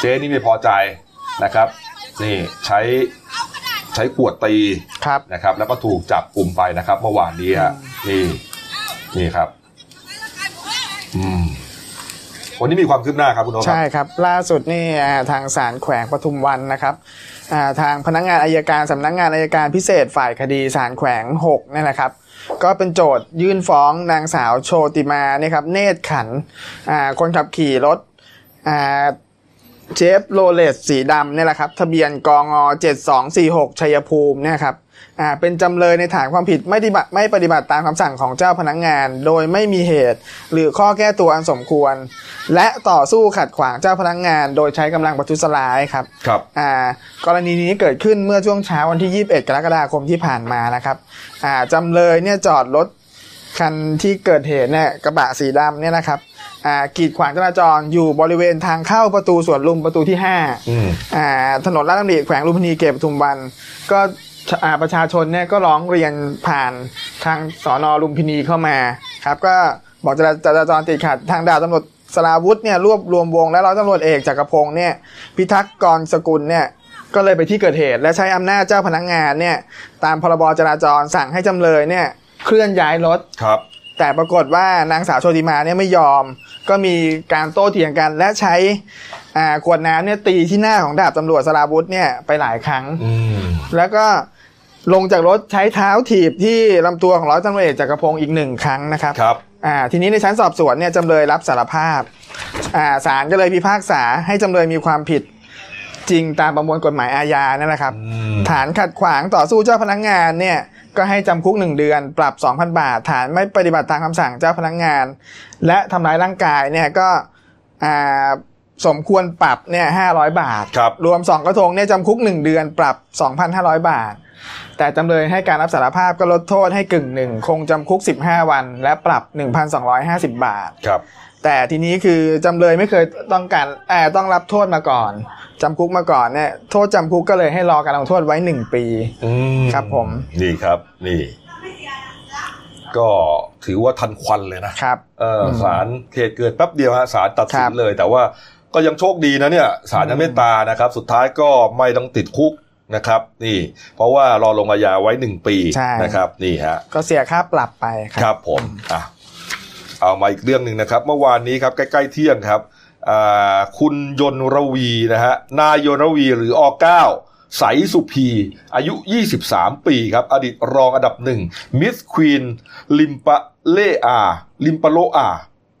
Speaker 1: เจ๊นี่ไม่พอใจนะครับ นี่ใช้ใช้ขวดตี
Speaker 3: ครับ
Speaker 1: นะครับ แล้วก็ถูกจับกลุ่มไปนะครับ เมื่อวานนี้ฮะนี่นี่ครับ อืม วันนี้มีความคืบหน้าครับคุณโนตค
Speaker 3: ใช่ครับ ล่าสุดนี่ทางศาลแขวงปทุมวันนะครับทางพนักงานอายการสำนักงานอายการพิเศษฝ่ายคดีศาลแขวง6นี่นแหละครับก็เป็นโจทยื่นฟ้องนางสาวโชติมาเนี่ยครับเนตรขันคนขับขี่รถเชฟโรเลสสีดำเนี่ยแหละครับ ทะเบียนกงอ7246 ชัยภูมิเนี่ยครับ อ่าเป็นจำเลยในฐานความผิดไม่ปฏิบัติไม่ปฏิบัติตามคำสั่งของเจ้าพนักงาน โดยไม่มีเหตุหรือข้อแก้ตัวอันสมควร และต่อสู้ขัดขวางเจ้าพนักงาน โดยใช้กำลังประทุษร้ายครับ
Speaker 1: ครับ
Speaker 3: อ่ากรณีนี้เกิดขึ้นเมื่อช่วงเช้าวันที่ 21 กรกฎาคมที่ผ่านมานะครับอ่าจำเลยเนี่ยจอดรถคันที่เกิดเหตุเนี่ยกระบะสีดำเนี่ยนะครับอ่ากีดขวางจราจรอยู่บริเวณทางเข้าประตูสวนลุมประตูที่5
Speaker 1: อืม
Speaker 3: อ่าถนนลาดดำริแขวงลุมพินีเขตปทุมวัน ก็อ่า ประชาชนเนี่ยก็ร้องเรียนผ่านทางสอนอลุมพินีเข้ามาครับก็บอกจราจราจรติดขัดทางดาวตำรวจสราวุธเนี่ยรวบรวมวงและร้อยตำรวจเอกจักรพงศ์เนี่ยพิทักษ์กรสกุลเนี่ยก็เลยไปที่เกิดเหตุ และใช้อำนาจเจ้าพนักงานเนี่ยตามพรบจราจรสั่งให้จำเลยเนี่ยเคลื่อนย้ายรถ
Speaker 1: ครับ
Speaker 3: แต่ปรากฏว่านางสาวโชติมาเนี่ยไม่ยอม ก็มีการโต้เถียงกัน และใช้อ่าขวดน้ำเนี่ยตีที่หน้าของดาบตำรวจสราวุธเนี่ยไปหลายครั้ง
Speaker 1: อืม
Speaker 3: แล้วก็ ลงจากรถใช้เท้าถีบที่ลำตัวของร้อยตำรวจเอกจักรพงศ์อีกหนึ่งครั้งนะครับ
Speaker 1: ครับ
Speaker 3: อ่าทีนี้ในชั้นสอบสวนเนี่ยจำเลยรับสารภาพอ่าศาลก็เลยพิพากษาให้จำเลยมีความผิดจริงตามประมวลกฎหมายอาญานั่นแหละครับ
Speaker 1: อืม
Speaker 3: ฐานขัดขวางต่อสู้เจ้าพนักงานเนี่ยก็ให้จำคุกหนึ่งเดือน ปรับ 2,000 บาท ฐานไม่ปฏิบัติตามคำสั่งเจ้าพนักงาน และทำร้ายร่างกายเนี่ยก็อ่าสมควรปรับเนี่ย500บาท
Speaker 1: ครับ
Speaker 3: รวม2กระทงเนี่ยจำคุก1เดือน ปรับ2,500บาท แต่จำเลยให้การรับสารภาพก็ลดโทษให้กึ่งหนึ่งคงจำคุก 15 วัน และปรับ 1,250 บาท
Speaker 1: ครับ
Speaker 3: แต่ทีนี้คือจำเลยไม่เคยต้องการแอบต้องรับโทษมาก่อนจำคุกมาก่อนเนี่ยโทษจำคุกก็เลยให้รอการลงโทษไว้1ปี
Speaker 1: อืม
Speaker 3: ครับผม
Speaker 1: นี่ครับนี่ ก็ถือว่าทันควันเลยนะ ครับ เอออ
Speaker 3: ม
Speaker 1: ศาลเหตุเกิดแป๊บเดียวฮะศาลตัดสิ
Speaker 3: ครั
Speaker 1: น
Speaker 3: บ
Speaker 1: เลย แต่ว่าก็ยังโชคดีนะเนี่ยศาลยัง
Speaker 3: อืม
Speaker 1: เมตตานะครับ สุดท้ายก็ไม่ต้องติดคุก นะครับ นี่ เพราะว่ารอลงอาญาไว้หนึ่งปี
Speaker 3: ใช่
Speaker 1: นะครับ นี่ฮะ
Speaker 3: ก็เสียค่าปรับไปค
Speaker 1: ครับรับผมอะเอามาอีกเรื่องหนึ่งนะครับ เมื่อวานนี้ครับใกล้ๆเที่ยงครับอ่าคุณยนต์รวีนะฮะนายยนต์รวีหรืออเก้าใสสุพี อายุ 23 ปีครับ อดีตรองอันดับหนึ่งมิสควีนลิมปะเลอาลิมปะโลอา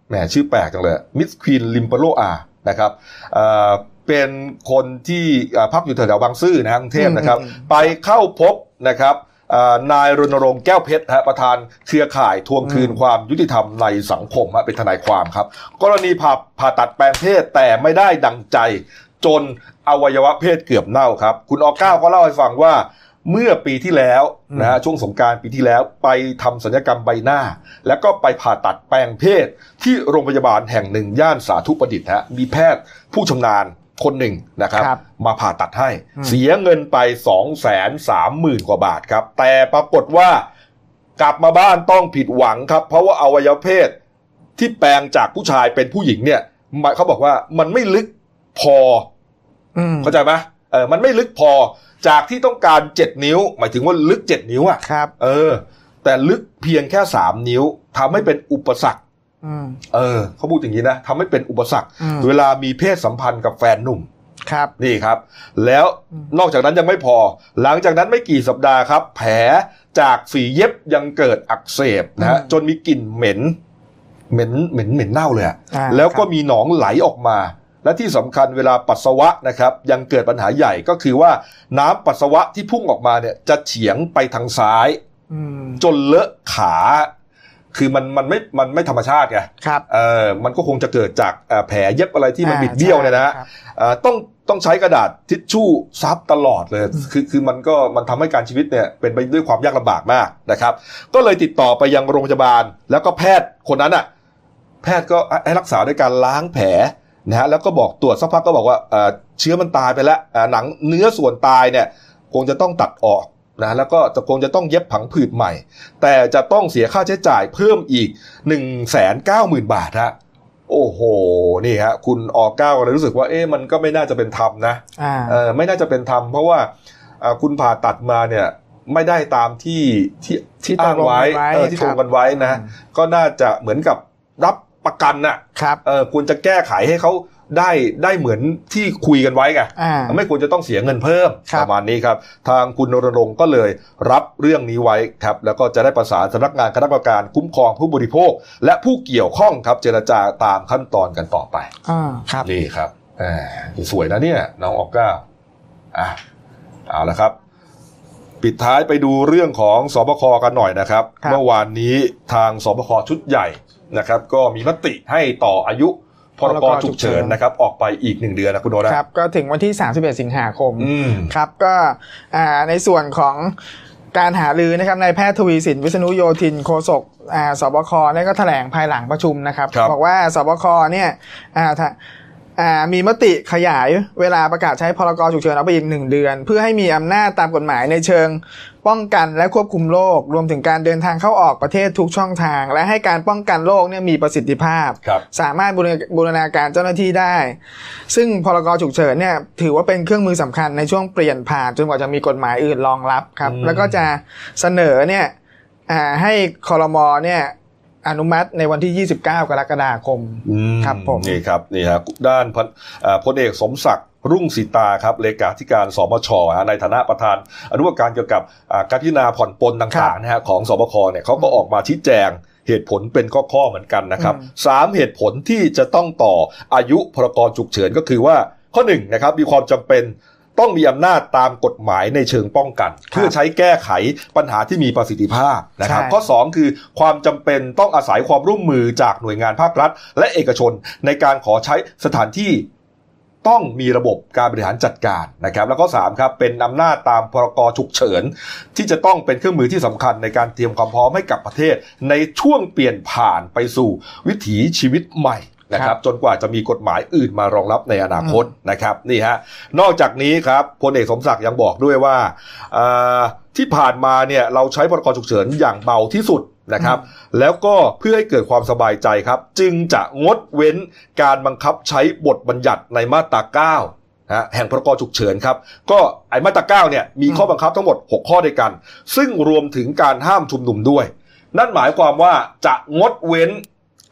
Speaker 1: แหมชื่อแปลกจังเลยมิสควีนลิมปะโลอานะครับอ่า เป็นคนที่อ่าพักอยู่แถวๆบางซื่อนะฮะกรุงเทพนะครับ
Speaker 3: อืม
Speaker 1: ไปเข้าพบนะครับอ่านายรณรงค์แก้วเพชรฮะประธานเครือข่ายทวงคืนความยุติธรรมในสังคมฮะเป็นทนายความครับ กรณีผ่าผ่าตัดแปลงเพศแต่ไม่ได้ดังใจ จนอวัยวะเพศเกือบเน่าครับ คุณออก้าก็เล่าให้ฟังว่าเมื่อปีที่แล้วนะฮะช่วงสงกรารปีที่แล้วไปทำศัลยกรรมใบหน้า แล้วก็ไปผ่าตัดแปลงเพศที่โรงพยาบาลแห่งหนึ่งย่านสาธุประดิษฐ์ฮะมีแพทย์ผู้ชำนาญ คนหนึ่งนะครับ
Speaker 3: ครับ
Speaker 1: มาผ่าตัดให้
Speaker 3: อืม
Speaker 1: เสียเงินไป2องแสนสามหมื่นกว่าบาทครับ แต่ปรากฏว่ากลับมาบ้านต้องผิดหวังครับ เพราะว่าอวัยวะเพศที่แปลงจากผู้ชายเป็นผู้หญิงเนี่ยมันเขาบอกว่ามันไม่ลึกพอ
Speaker 3: อืม
Speaker 1: เข้าใจไหมเออมันไม่ลึกพอจากที่ต้องการเจ็ดนิ้ว หมายถึงว่าลึกเจ็ดนิ้วอะ
Speaker 3: ครับ
Speaker 1: เออ แต่ลึกเพียงแค่สามนิ้วทำให้เป็นอุปสรรค
Speaker 3: อืม
Speaker 1: เออเขาพูดอย่างนี้นะทำให้เป็นอุปสรรค
Speaker 3: อืม
Speaker 1: เวลามีเพศสัมพันธ์กับแฟนหนุ่ม
Speaker 3: ครับ
Speaker 1: นี่ครับ แล้ว
Speaker 3: อืม
Speaker 1: นอกจากนั้นยังไม่พอ หลังจากนั้นไม่กี่สัปดาห์ครับ แผลจากฝีเย็บยังเกิดอักเสบนะฮะจนมีกลิ่นเหม็น เหม็นเหม็นเหม็นเน่าเลยอะ
Speaker 3: อ่า
Speaker 1: แล้วก็
Speaker 3: ครับ
Speaker 1: มีหนองไหลออกมา และที่สำคัญเวลาปัสสาวะนะครับ ยังเกิดปัญหาใหญ่ก็คือว่าน้ำปัสสาวะที่พุ่งออกมาเนี่ยจะเฉียงไปทางซ้าย
Speaker 3: อืม
Speaker 1: จนเลอะขา คือมันมันไม่มันไม่ธรรมชาติไง
Speaker 3: ครับ
Speaker 1: เออมันก็คงจะเกิดจากเอ่อแผลเย็บอะไรที่มัน
Speaker 3: อ่า
Speaker 1: บิดเบี้ยวเนี่ยนะฮะ
Speaker 3: ใช่ครับ
Speaker 1: เอ่อต้องต้องใช้กระดาษทิชชู่ซับตลอดเลย คือคือมันก็มันทำให้การชีวิตเนี่ยเป็นไปด้วยความยากลำบากมากนะครับ ก็เลยติดต่อไปยังโรงพยาบาล แล้วก็แพทย์คนนั้นอะแพทย์ก็ให้รักษาด้วยการล้างแผลนะฮะแล้วก็บอกตรวจสักพักก็บอกว่าเอ่อเชื้อมันตายไปแล้วอ่าหนังเนื้อส่วนตายเนี่ยคงจะต้องตัดออก นะแล้วก็จะคงจะต้องเย็บผังผืดใหม่ แต่จะต้องเสียค่าใช้จ่ายเพิ่มอีก 1 9 0 0 0 0 บาทฮะโอ้โห นี่ฮะ คุณออก้าก็เลยรู้สึกว่าเอ๊ะมันก็ไม่น่าจะเป็นธรรมนะ
Speaker 3: อ่า
Speaker 1: เออไม่น่าจะเป็นธรรมเพราะว่าอ่าคุณผ่าตัดมาเนี่ยไม่ได้ตามที่ที่
Speaker 3: ที่
Speaker 1: อ้างไว้
Speaker 3: ตกลงกันไว้
Speaker 1: เออที่
Speaker 3: ค
Speaker 1: ต
Speaker 3: รั
Speaker 1: ร
Speaker 3: บ
Speaker 1: งกันไว้นะ
Speaker 3: อืม
Speaker 1: ก็น่าจะเหมือนกับรับประกันน่ะ
Speaker 3: ครับ
Speaker 1: เออควรจะแก้ไขให้เขา ได้ได้เหมือนที่คุยกันไว้ไง
Speaker 3: อ่า
Speaker 1: ไม่ควรจะต้องเสียเงินเพิ่ม
Speaker 3: ครับ
Speaker 1: ประมาณนี้ครับ ทางคุณนรรงค์ก็เลยรับเรื่องนี้ไว้ครับแล้วก็จะได้ประสานสำนักงานคณะกรรมการคุ้มครองผู้บริโภค และผู้เกี่ยวข้องครับเจรจาตามขั้นตอนกันต่อไป
Speaker 3: อ่าครับ
Speaker 1: นี่ครับแหมสวยนะเนี่ยน้องออกก้าอะเอาละครับ ปิดท้ายไปดูเรื่องของสบคกันหน่อยนะครับ
Speaker 3: ครับ
Speaker 1: เมื่อวานนี้ทางสบคชุดใหญ่นะครับ ก็มีมติให้ต่ออายุ พรกฉุกเฉินนะครับออกไปอีกหนึ่งเดือนนะคุณโนนะครับ
Speaker 3: ก็ถึงวันที่ 31 สิงหาคม
Speaker 1: อืม
Speaker 3: ครับก็อ่าในส่วนของการหารือนะครับนายแพทย์ทวีสินวิษณุโยธินโฆษกอ่าสบคเนี่ยก็แถลงภายหลังประชุมนะครับ
Speaker 1: ครับ
Speaker 3: บอกว่าสบคเนี่ยอ่าถ้าอ่ามีมติขยายเวลาประกาศใช้พรกฉุกเฉินออกไปอีกหนึ่งเดือน เพื่อให้มีอำนาจตามกฎหมายในเชิง ป้องกันและควบคุมโรครวมถึงการเดินทางเข้าออกประเทศทุกช่องทาง และให้การป้องกันโรคเนี่ยมีประสิทธิภาพ
Speaker 1: ครับ
Speaker 3: สามารถบูรณาบูรณาการเจ้าหน้าที่ได้ ซึ่งพรกฉุกเฉินเนี่ยถือว่าเป็นเครื่องมือสำคัญในช่วงเปลี่ยนผ่านจนกว่าจะมีกฎหมายอื่นรองรับครับ
Speaker 1: อืม
Speaker 3: แล้วก็จะเสนอเนี่ยอ่าให้คอรมอเนี่ยอนุมัติในวันที่ 29 กรกฎาคม
Speaker 1: อืม
Speaker 3: ครับผม
Speaker 1: นี่ครับนี่ฮะด้านพลเอ่อพลเอกสมศักดิ์ รุ่งสีตาครับเลขาธิการสมชฮะในฐานะประธานอนุกรรมการเกี่ยวกับอ่าการพิจารณาผ่อนปลนต่างๆนะฮะของสบคเนี่ยเขาก็ออกมาชี้แจงเหตุผลเป็นข้อๆเหมือนกันนะครับ
Speaker 3: อืม
Speaker 1: สามเหตุผลที่จะต้องต่ออายุพรกฉุกเฉินก็คือว่าข้อหนึ่งนะครับมีความจำเป็นต้องมีอำนาจตามกฎหมายในเชิงป้องกัน เพื่อใช้แก้ไขปัญหาที่มีประสิทธิภาพนะครับ
Speaker 3: ใช่
Speaker 1: ข้อสองคือความจำเป็นต้องอาศัยความร่วมมือจากหน่วยงานภาครัฐ และเอกชนในการขอใช้สถานที่ ต้องมีระบบการบริหารจัดการนะครับแล้วก็สามครับเป็นอำนาจตามพรกฉุกเฉิน ที่จะต้องเป็นเครื่องมือที่สำคัญในการเตรียมความพร้อมให้กับประเทศ ในช่วงเปลี่ยนผ่านไปสู่วิถีชีวิตใหม่นะค
Speaker 3: รั
Speaker 1: รับจนกว่าจะมีกฎหมายอื่นมารองรับในอนาคตนะครับนี่ฮะนอกจากนี้ครับพลเอกสมศักดิ์ยังบอกด้วยว่าที่ผ่านมาเนี่ยเราใช้พรกฉุกเฉินอย่างเบาที่สุด นะครับ แล้วก็เพื่อให้เกิดความสบายใจครับ จึงจะงดเว้นการบังคับใช้บทบัญญัติในมาตรา9นะแห่งพรกฉุกเฉินครับ ก็ไอ้มาตรา9เนี่ยมีข้อบังคับทั้งหมด 6 ข้อด้วยกัน ซึ่งรวมถึงการห้ามชุมนุมด้วย นั่นหมายความว่าจะงดเว้น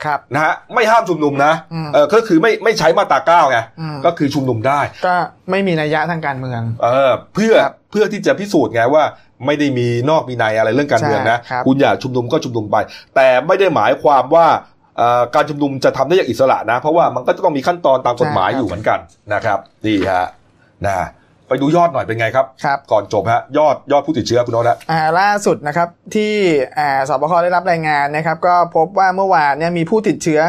Speaker 3: ครับ
Speaker 1: นะฮะไม่ห้ามชุมนุมนะ
Speaker 3: อืม
Speaker 1: เออก็คือไม่ไม่ใช้มาตรา9ไง
Speaker 3: อืม
Speaker 1: ก็คือชุมนุมได้
Speaker 3: ก็ไม่มีนัยยะทางการเมือง
Speaker 1: เออเพื่อ
Speaker 3: ครับ
Speaker 1: เพื่อที่จะพิสูจน์ไงว่าไม่ได้มีนอกมีในอะไรเรื่องการเมืองนะ
Speaker 3: ใช่ครับ
Speaker 1: คุณอยากชุมนุมก็ชุมนุมไป แต่ไม่ได้หมายความว่าเอ่อการชุมนุมจะทำได้อย่างอิสระนะ เพราะว่ามันก็จะต้องมีขั้นตอนตามกฎหมายอยู่เหมือนกันนะครับนี่ฮะนะไปดูยอดหน่อยเป็นไงครับ
Speaker 3: ครับ
Speaker 1: ก่อนจบฮะยอดยอดผู้ติดเชื้อคุณโน้ตฮะ
Speaker 3: อ่าล่าสุดนะครับที่อ่าสบคได้รับรายงานนะครับ ก็พบว่าเมื่อวานเนี่ยมีผู้ติดเชื้อ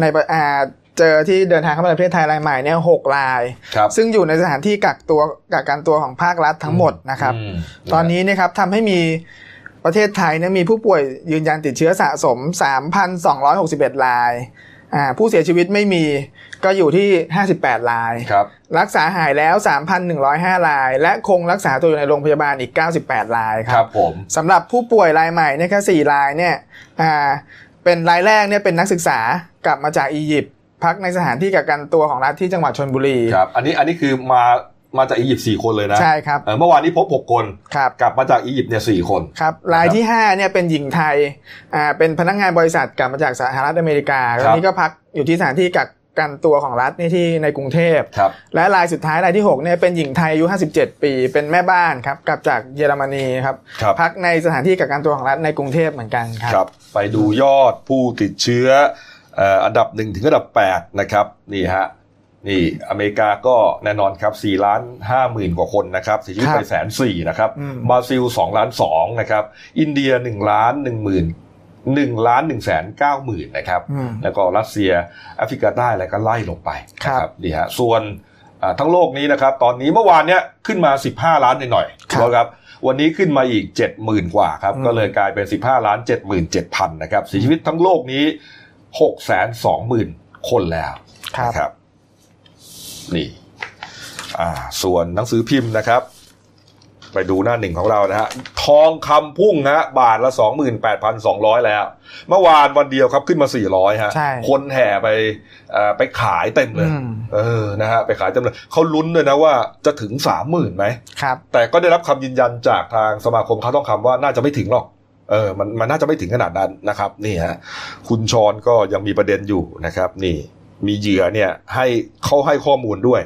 Speaker 3: ในประอ่า เจอที่เดินทางเข้ามาในประเทศไทยรายใหม่เนี่ยหกราย
Speaker 1: ครับ
Speaker 3: ซึ่งอยู่ในสถานที่กักตัวกักกันตัวของภาครัฐทั้งหมดนะครับ
Speaker 1: อืม
Speaker 3: ตอนนี้นะครับทำให้มีประเทศไทยเนี่ยมีผู้ป่วยยืนยันติดเชื้อสะสม 3,261 รายอ่าผู้เสียชีวิตไม่มีก็อยู่ที่ 58 ราย
Speaker 1: ครับ
Speaker 3: รักษาหายแล้ว 3,105 ราย และคงรักษาตัวอยู่ในโรงพยาบาลอีก 98 รายค
Speaker 1: ค
Speaker 3: รั
Speaker 1: รับบผม
Speaker 3: สำหรับผู้ป่วยรายใหม่เนี่ยแค่4รายเนี่ยอ่าเป็นรายแรกเนี่ยเป็นนักศึกษากลับมาจากอียิปต์ พักในสถานที่กักกันตัวของรัฐที่จังหวัดชนบุรี
Speaker 1: ครับอันนี้อันนี้คือมามาจากอียิปต์สี่คนเลยนะ
Speaker 3: ใช่ครับ
Speaker 1: เออเมื่อวานนี้พบหกคน
Speaker 3: ครับ
Speaker 1: กลับมาจากอียิปต์เนี่ยสี่คน
Speaker 3: ครับรายที่5เนี่ยเป็นหญิงไทยอ่าเป็นพนักงานบริษัทกลับมาจากสหรัฐอเมริกา
Speaker 1: ครับ
Speaker 3: แล้วนี้ก็พักอยู่ที่สถานที่กักกันตัวของรัฐนี่ที่ในกรุงเทพ
Speaker 1: ครับ
Speaker 3: และรายสุดท้ายรายที่6เนี่ยเป็นหญิงไทยอายุ 57 ปี เป็นแม่บ้านครับกลับจากเยอรมนีครับ
Speaker 1: ครับ
Speaker 3: พักในสถานที่กักกันตัวของรัฐในกรุงเทพเหมือนกันครับ
Speaker 1: ครับไปดูยอดผู้ติดเชื้อเอ่ออันดับหนึ่งถึงอันดับแปดนะครับนี่ฮะนี่อเมริกาก็แน่นอนครับ4ล้าน5หมื่นกว่าคนนะครับเสียชีวิต
Speaker 3: ครับ
Speaker 1: ไปแสนสี่นะครับ
Speaker 3: อืม
Speaker 1: บราซิล2ล้าน2นะครับอินเดีย1ล้าน1หมื่น1ล้าน1แสน9หมื่นนะครับ
Speaker 3: อืม
Speaker 1: แล้วก็รัสเซียแอฟริกาใต้อะไรก็ไล่ลงไปนะค
Speaker 3: ครั
Speaker 1: รับบนี่ฮะส่วนอ่าทั้งโลกนี้นะครับ ตอนนี้เมื่อวานเนี้ยขึ้นมา 15 ล้านหน่อยๆ
Speaker 3: ครับ
Speaker 1: ครับ วันนี้ขึ้นมาอีก 70,000 กว่าครับ
Speaker 3: อืม
Speaker 1: ก็เลยกลายเป็น 15 ล้าน 77,000 นะครับเสียชีวิตทั้งโลกนี้ 620,000คนแล้ว
Speaker 3: ครับ
Speaker 1: นะครับนี่อ่าส่วนหนังสือพิมพ์นะครับ ไปดูหน้าหนึ่งของเรานะฮะทองคำพุ่งฮะบาทละ 28,200 แล้ว เมื่อวานวันเดียวครับขึ้นมา 400 ฮะ
Speaker 3: ใช่
Speaker 1: คนแห่ไปเอ่อไปขายเต็มเลย
Speaker 3: อืม
Speaker 1: เออนะฮะไปขายเต็มเลยเขาลุ้นเลยนะว่าจะถึง 30,000ไหม
Speaker 3: ครับ
Speaker 1: แต่ก็ได้รับคำยืนยันจากทางสมาคมค้าทองคำว่าน่าจะไม่ถึงหรอก เออมันมันน่าจะไม่ถึงขนาดนั้นนะครับนี่ฮะคุณชอนก็ยังมีประเด็นอยู่นะครับ นี่มีเหยื่อเนี่ยให้เขาให้ข้อมูลด้วย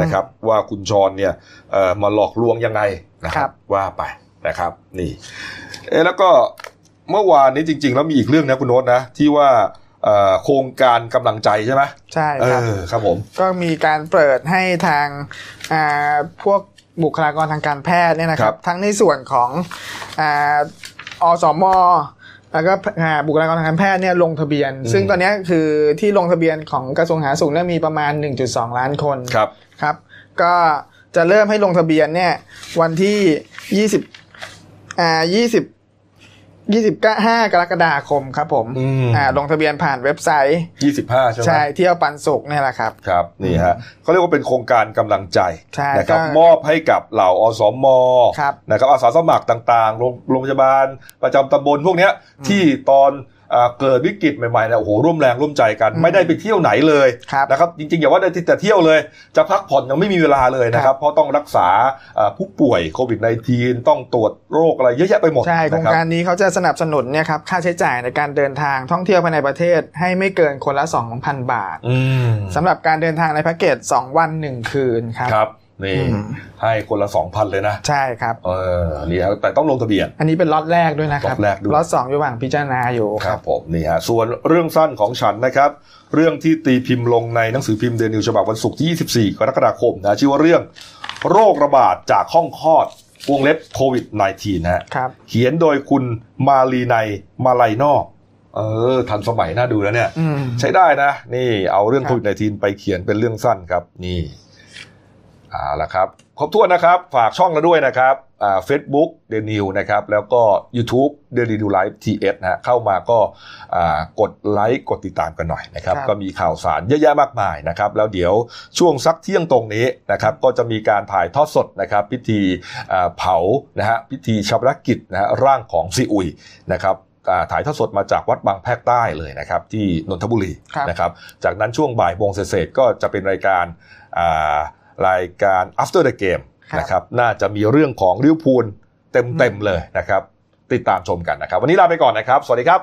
Speaker 1: นะครับ ว่าคุณชอนเนี่ยเอ่อมาหลอกลวงยังไงนะค
Speaker 3: ครั
Speaker 1: รับ
Speaker 3: บ
Speaker 1: ว่าไปนะครับ นี่เอะแล้วก็เมื่อวานนี้จริง ๆ แล้วมีอีกเรื่องนะคุณโน้ตนะที่ว่าเอ่อโครงการกำลังใจใช่ไหม
Speaker 3: ใช่
Speaker 1: เอ
Speaker 3: ครับ
Speaker 1: อครับผม
Speaker 3: ก็มีการเปิดให้ทางอ่าพวกบุคลากรทางการแพทย์เนี่ยนะค
Speaker 1: ครั
Speaker 3: รับ
Speaker 1: บ
Speaker 3: ทั้งในส่วนของ อ่าอสมแล้วก็อ่าบุคลากรทางการแพทย์เนี่ยลงทะเบียน ซึ่งตอนเนี้ยคือที่ลงทะเบียนของกระทรวงสาธารณสุขเนี่ยมีประมาณ 1.2 ล้านคน
Speaker 1: ครับ
Speaker 3: ครับ ก็จะเริ่มให้ลงทะเบียนเนี่ยวันที่ 20อ่า20 25กรกฎาคมครับผม
Speaker 1: อืม
Speaker 3: อ่าลงทะเบียนผ่านเว็บไซต์
Speaker 1: ยี่สิบห้าใช่ไหม
Speaker 3: ใช่เที่ยวปันสุกเนี่ยแหละครับ
Speaker 1: ครับนี่ฮะเขาเรียกว่าเป็นโครงการกำลังใจ
Speaker 3: ใช่
Speaker 1: นะครับ
Speaker 3: ก็
Speaker 1: มอบให้กับเหล่าอสม
Speaker 3: ครับ
Speaker 1: นะครับอาสาสมัครต่างๆโรงโรงพยาบาลประจำตำบลพวกเนี้ยที่ตอนอ่า เกิดวิกฤตใหม่ๆเนี่ยโอ้โหร่วมแรงร่วมใจกัน
Speaker 3: อืม
Speaker 1: ไม่ได้ไปเที่ยวไหนเลย
Speaker 3: ครับ
Speaker 1: นะครับจริงๆอย่าว่าแต่เที่ยวเลย จะพักผ่อนยังไม่มีเวลาเลยนะค
Speaker 3: ครั
Speaker 1: รับบเพราะต้องรักษาอ่าผู้ป่วยโควิด -19 ต้องตรวจโรคอะไรเยอะแยะไปหมด
Speaker 3: ใช่ครับ
Speaker 1: นะโครง
Speaker 3: การนี้เขาจะสนับสนุนเนี่ยครับค่าใช้จ่ายในการเดินทางท่องเที่ยวภายในประเทศให้ไม่เกินคนละ 2,000 บาท
Speaker 1: อืม
Speaker 3: สำหรับการเดินทางในแพ็กเกจ2วัน 1 คืนครับ
Speaker 1: ครับ นี่
Speaker 3: อืม
Speaker 1: ให้คนละสองพันเลยนะ
Speaker 3: ใช่ครับ
Speaker 1: เออนี่ครับแต่ต้องลงทะเบียน
Speaker 3: อันนี้เป็นล็อตแรกด้วยนะครับ
Speaker 1: ล็อตแรกด้วย
Speaker 3: ล็อตสองอยู่ระหว่างพิจารณาอยู่
Speaker 1: ครั
Speaker 3: รั
Speaker 1: บผมนี่ฮะส่วนเรื่องสั้นของฉันนะครับ เรื่องที่ตีพิมพ์ลงในหนังสือพิมพ์เดลินิวส์ฉบับวันศุกร์ที่ 24 กรกฎาคมนะชื่อว่าเรื่อง โรคระบาดจากห้องคลอดวงเล็บโควิด -19 นะฮะ
Speaker 3: ครับ
Speaker 1: เขียนโดยคุณมาลีไนมาลัยนอกเออทันสมัยน่าดูแล้วเนี่ย
Speaker 3: อืม
Speaker 1: ใช้ได้นะ นี่เอาเรื่อง
Speaker 3: ครั
Speaker 1: โควิด -19 ไปเขียนเป็นเรื่องสั้นครับนี่ เอาละครับ ครบถ้วนนะครับ ฝากช่องเราด้วยนะครับอ่าเฟซบุ๊กเดลินิวส์นะครับ แล้วก็ YouTube เดนิวไลฟ์ทีเอสนะฮะเข้ามาก็อ่ากดไลค์กดติดตามกันหน่อยนะครับ
Speaker 3: ครับ
Speaker 1: ก็มีข่าวสารเยอะแยะมากมายนะครับ แล้วเดี๋ยวช่วงสักเที่ยงตรงนี้นะครับ ก็จะมีการถ่ายทอดสดนะครับ พิธีอ่าเผานะฮะพิธีชาปนกิจนะฮะร่างของซีอุยนะครับอ่าถ่ายทอดสดมาจากวัดบางแพรกใต้เลยนะครับ ที่นนทบุรี
Speaker 3: ครับ
Speaker 1: นะครับ จากนั้นช่วงบ่ายโมงเศษๆก็จะเป็นรายการอ่า รายการ after the game
Speaker 3: ครับ
Speaker 1: นะครับน่าจะมีเรื่องของลิเวอร์พูลเต็มๆเลยนะครับ ติดตามชมกันนะครับ วันนี้ลาไปก่อนนะครับ สวัสดีครับ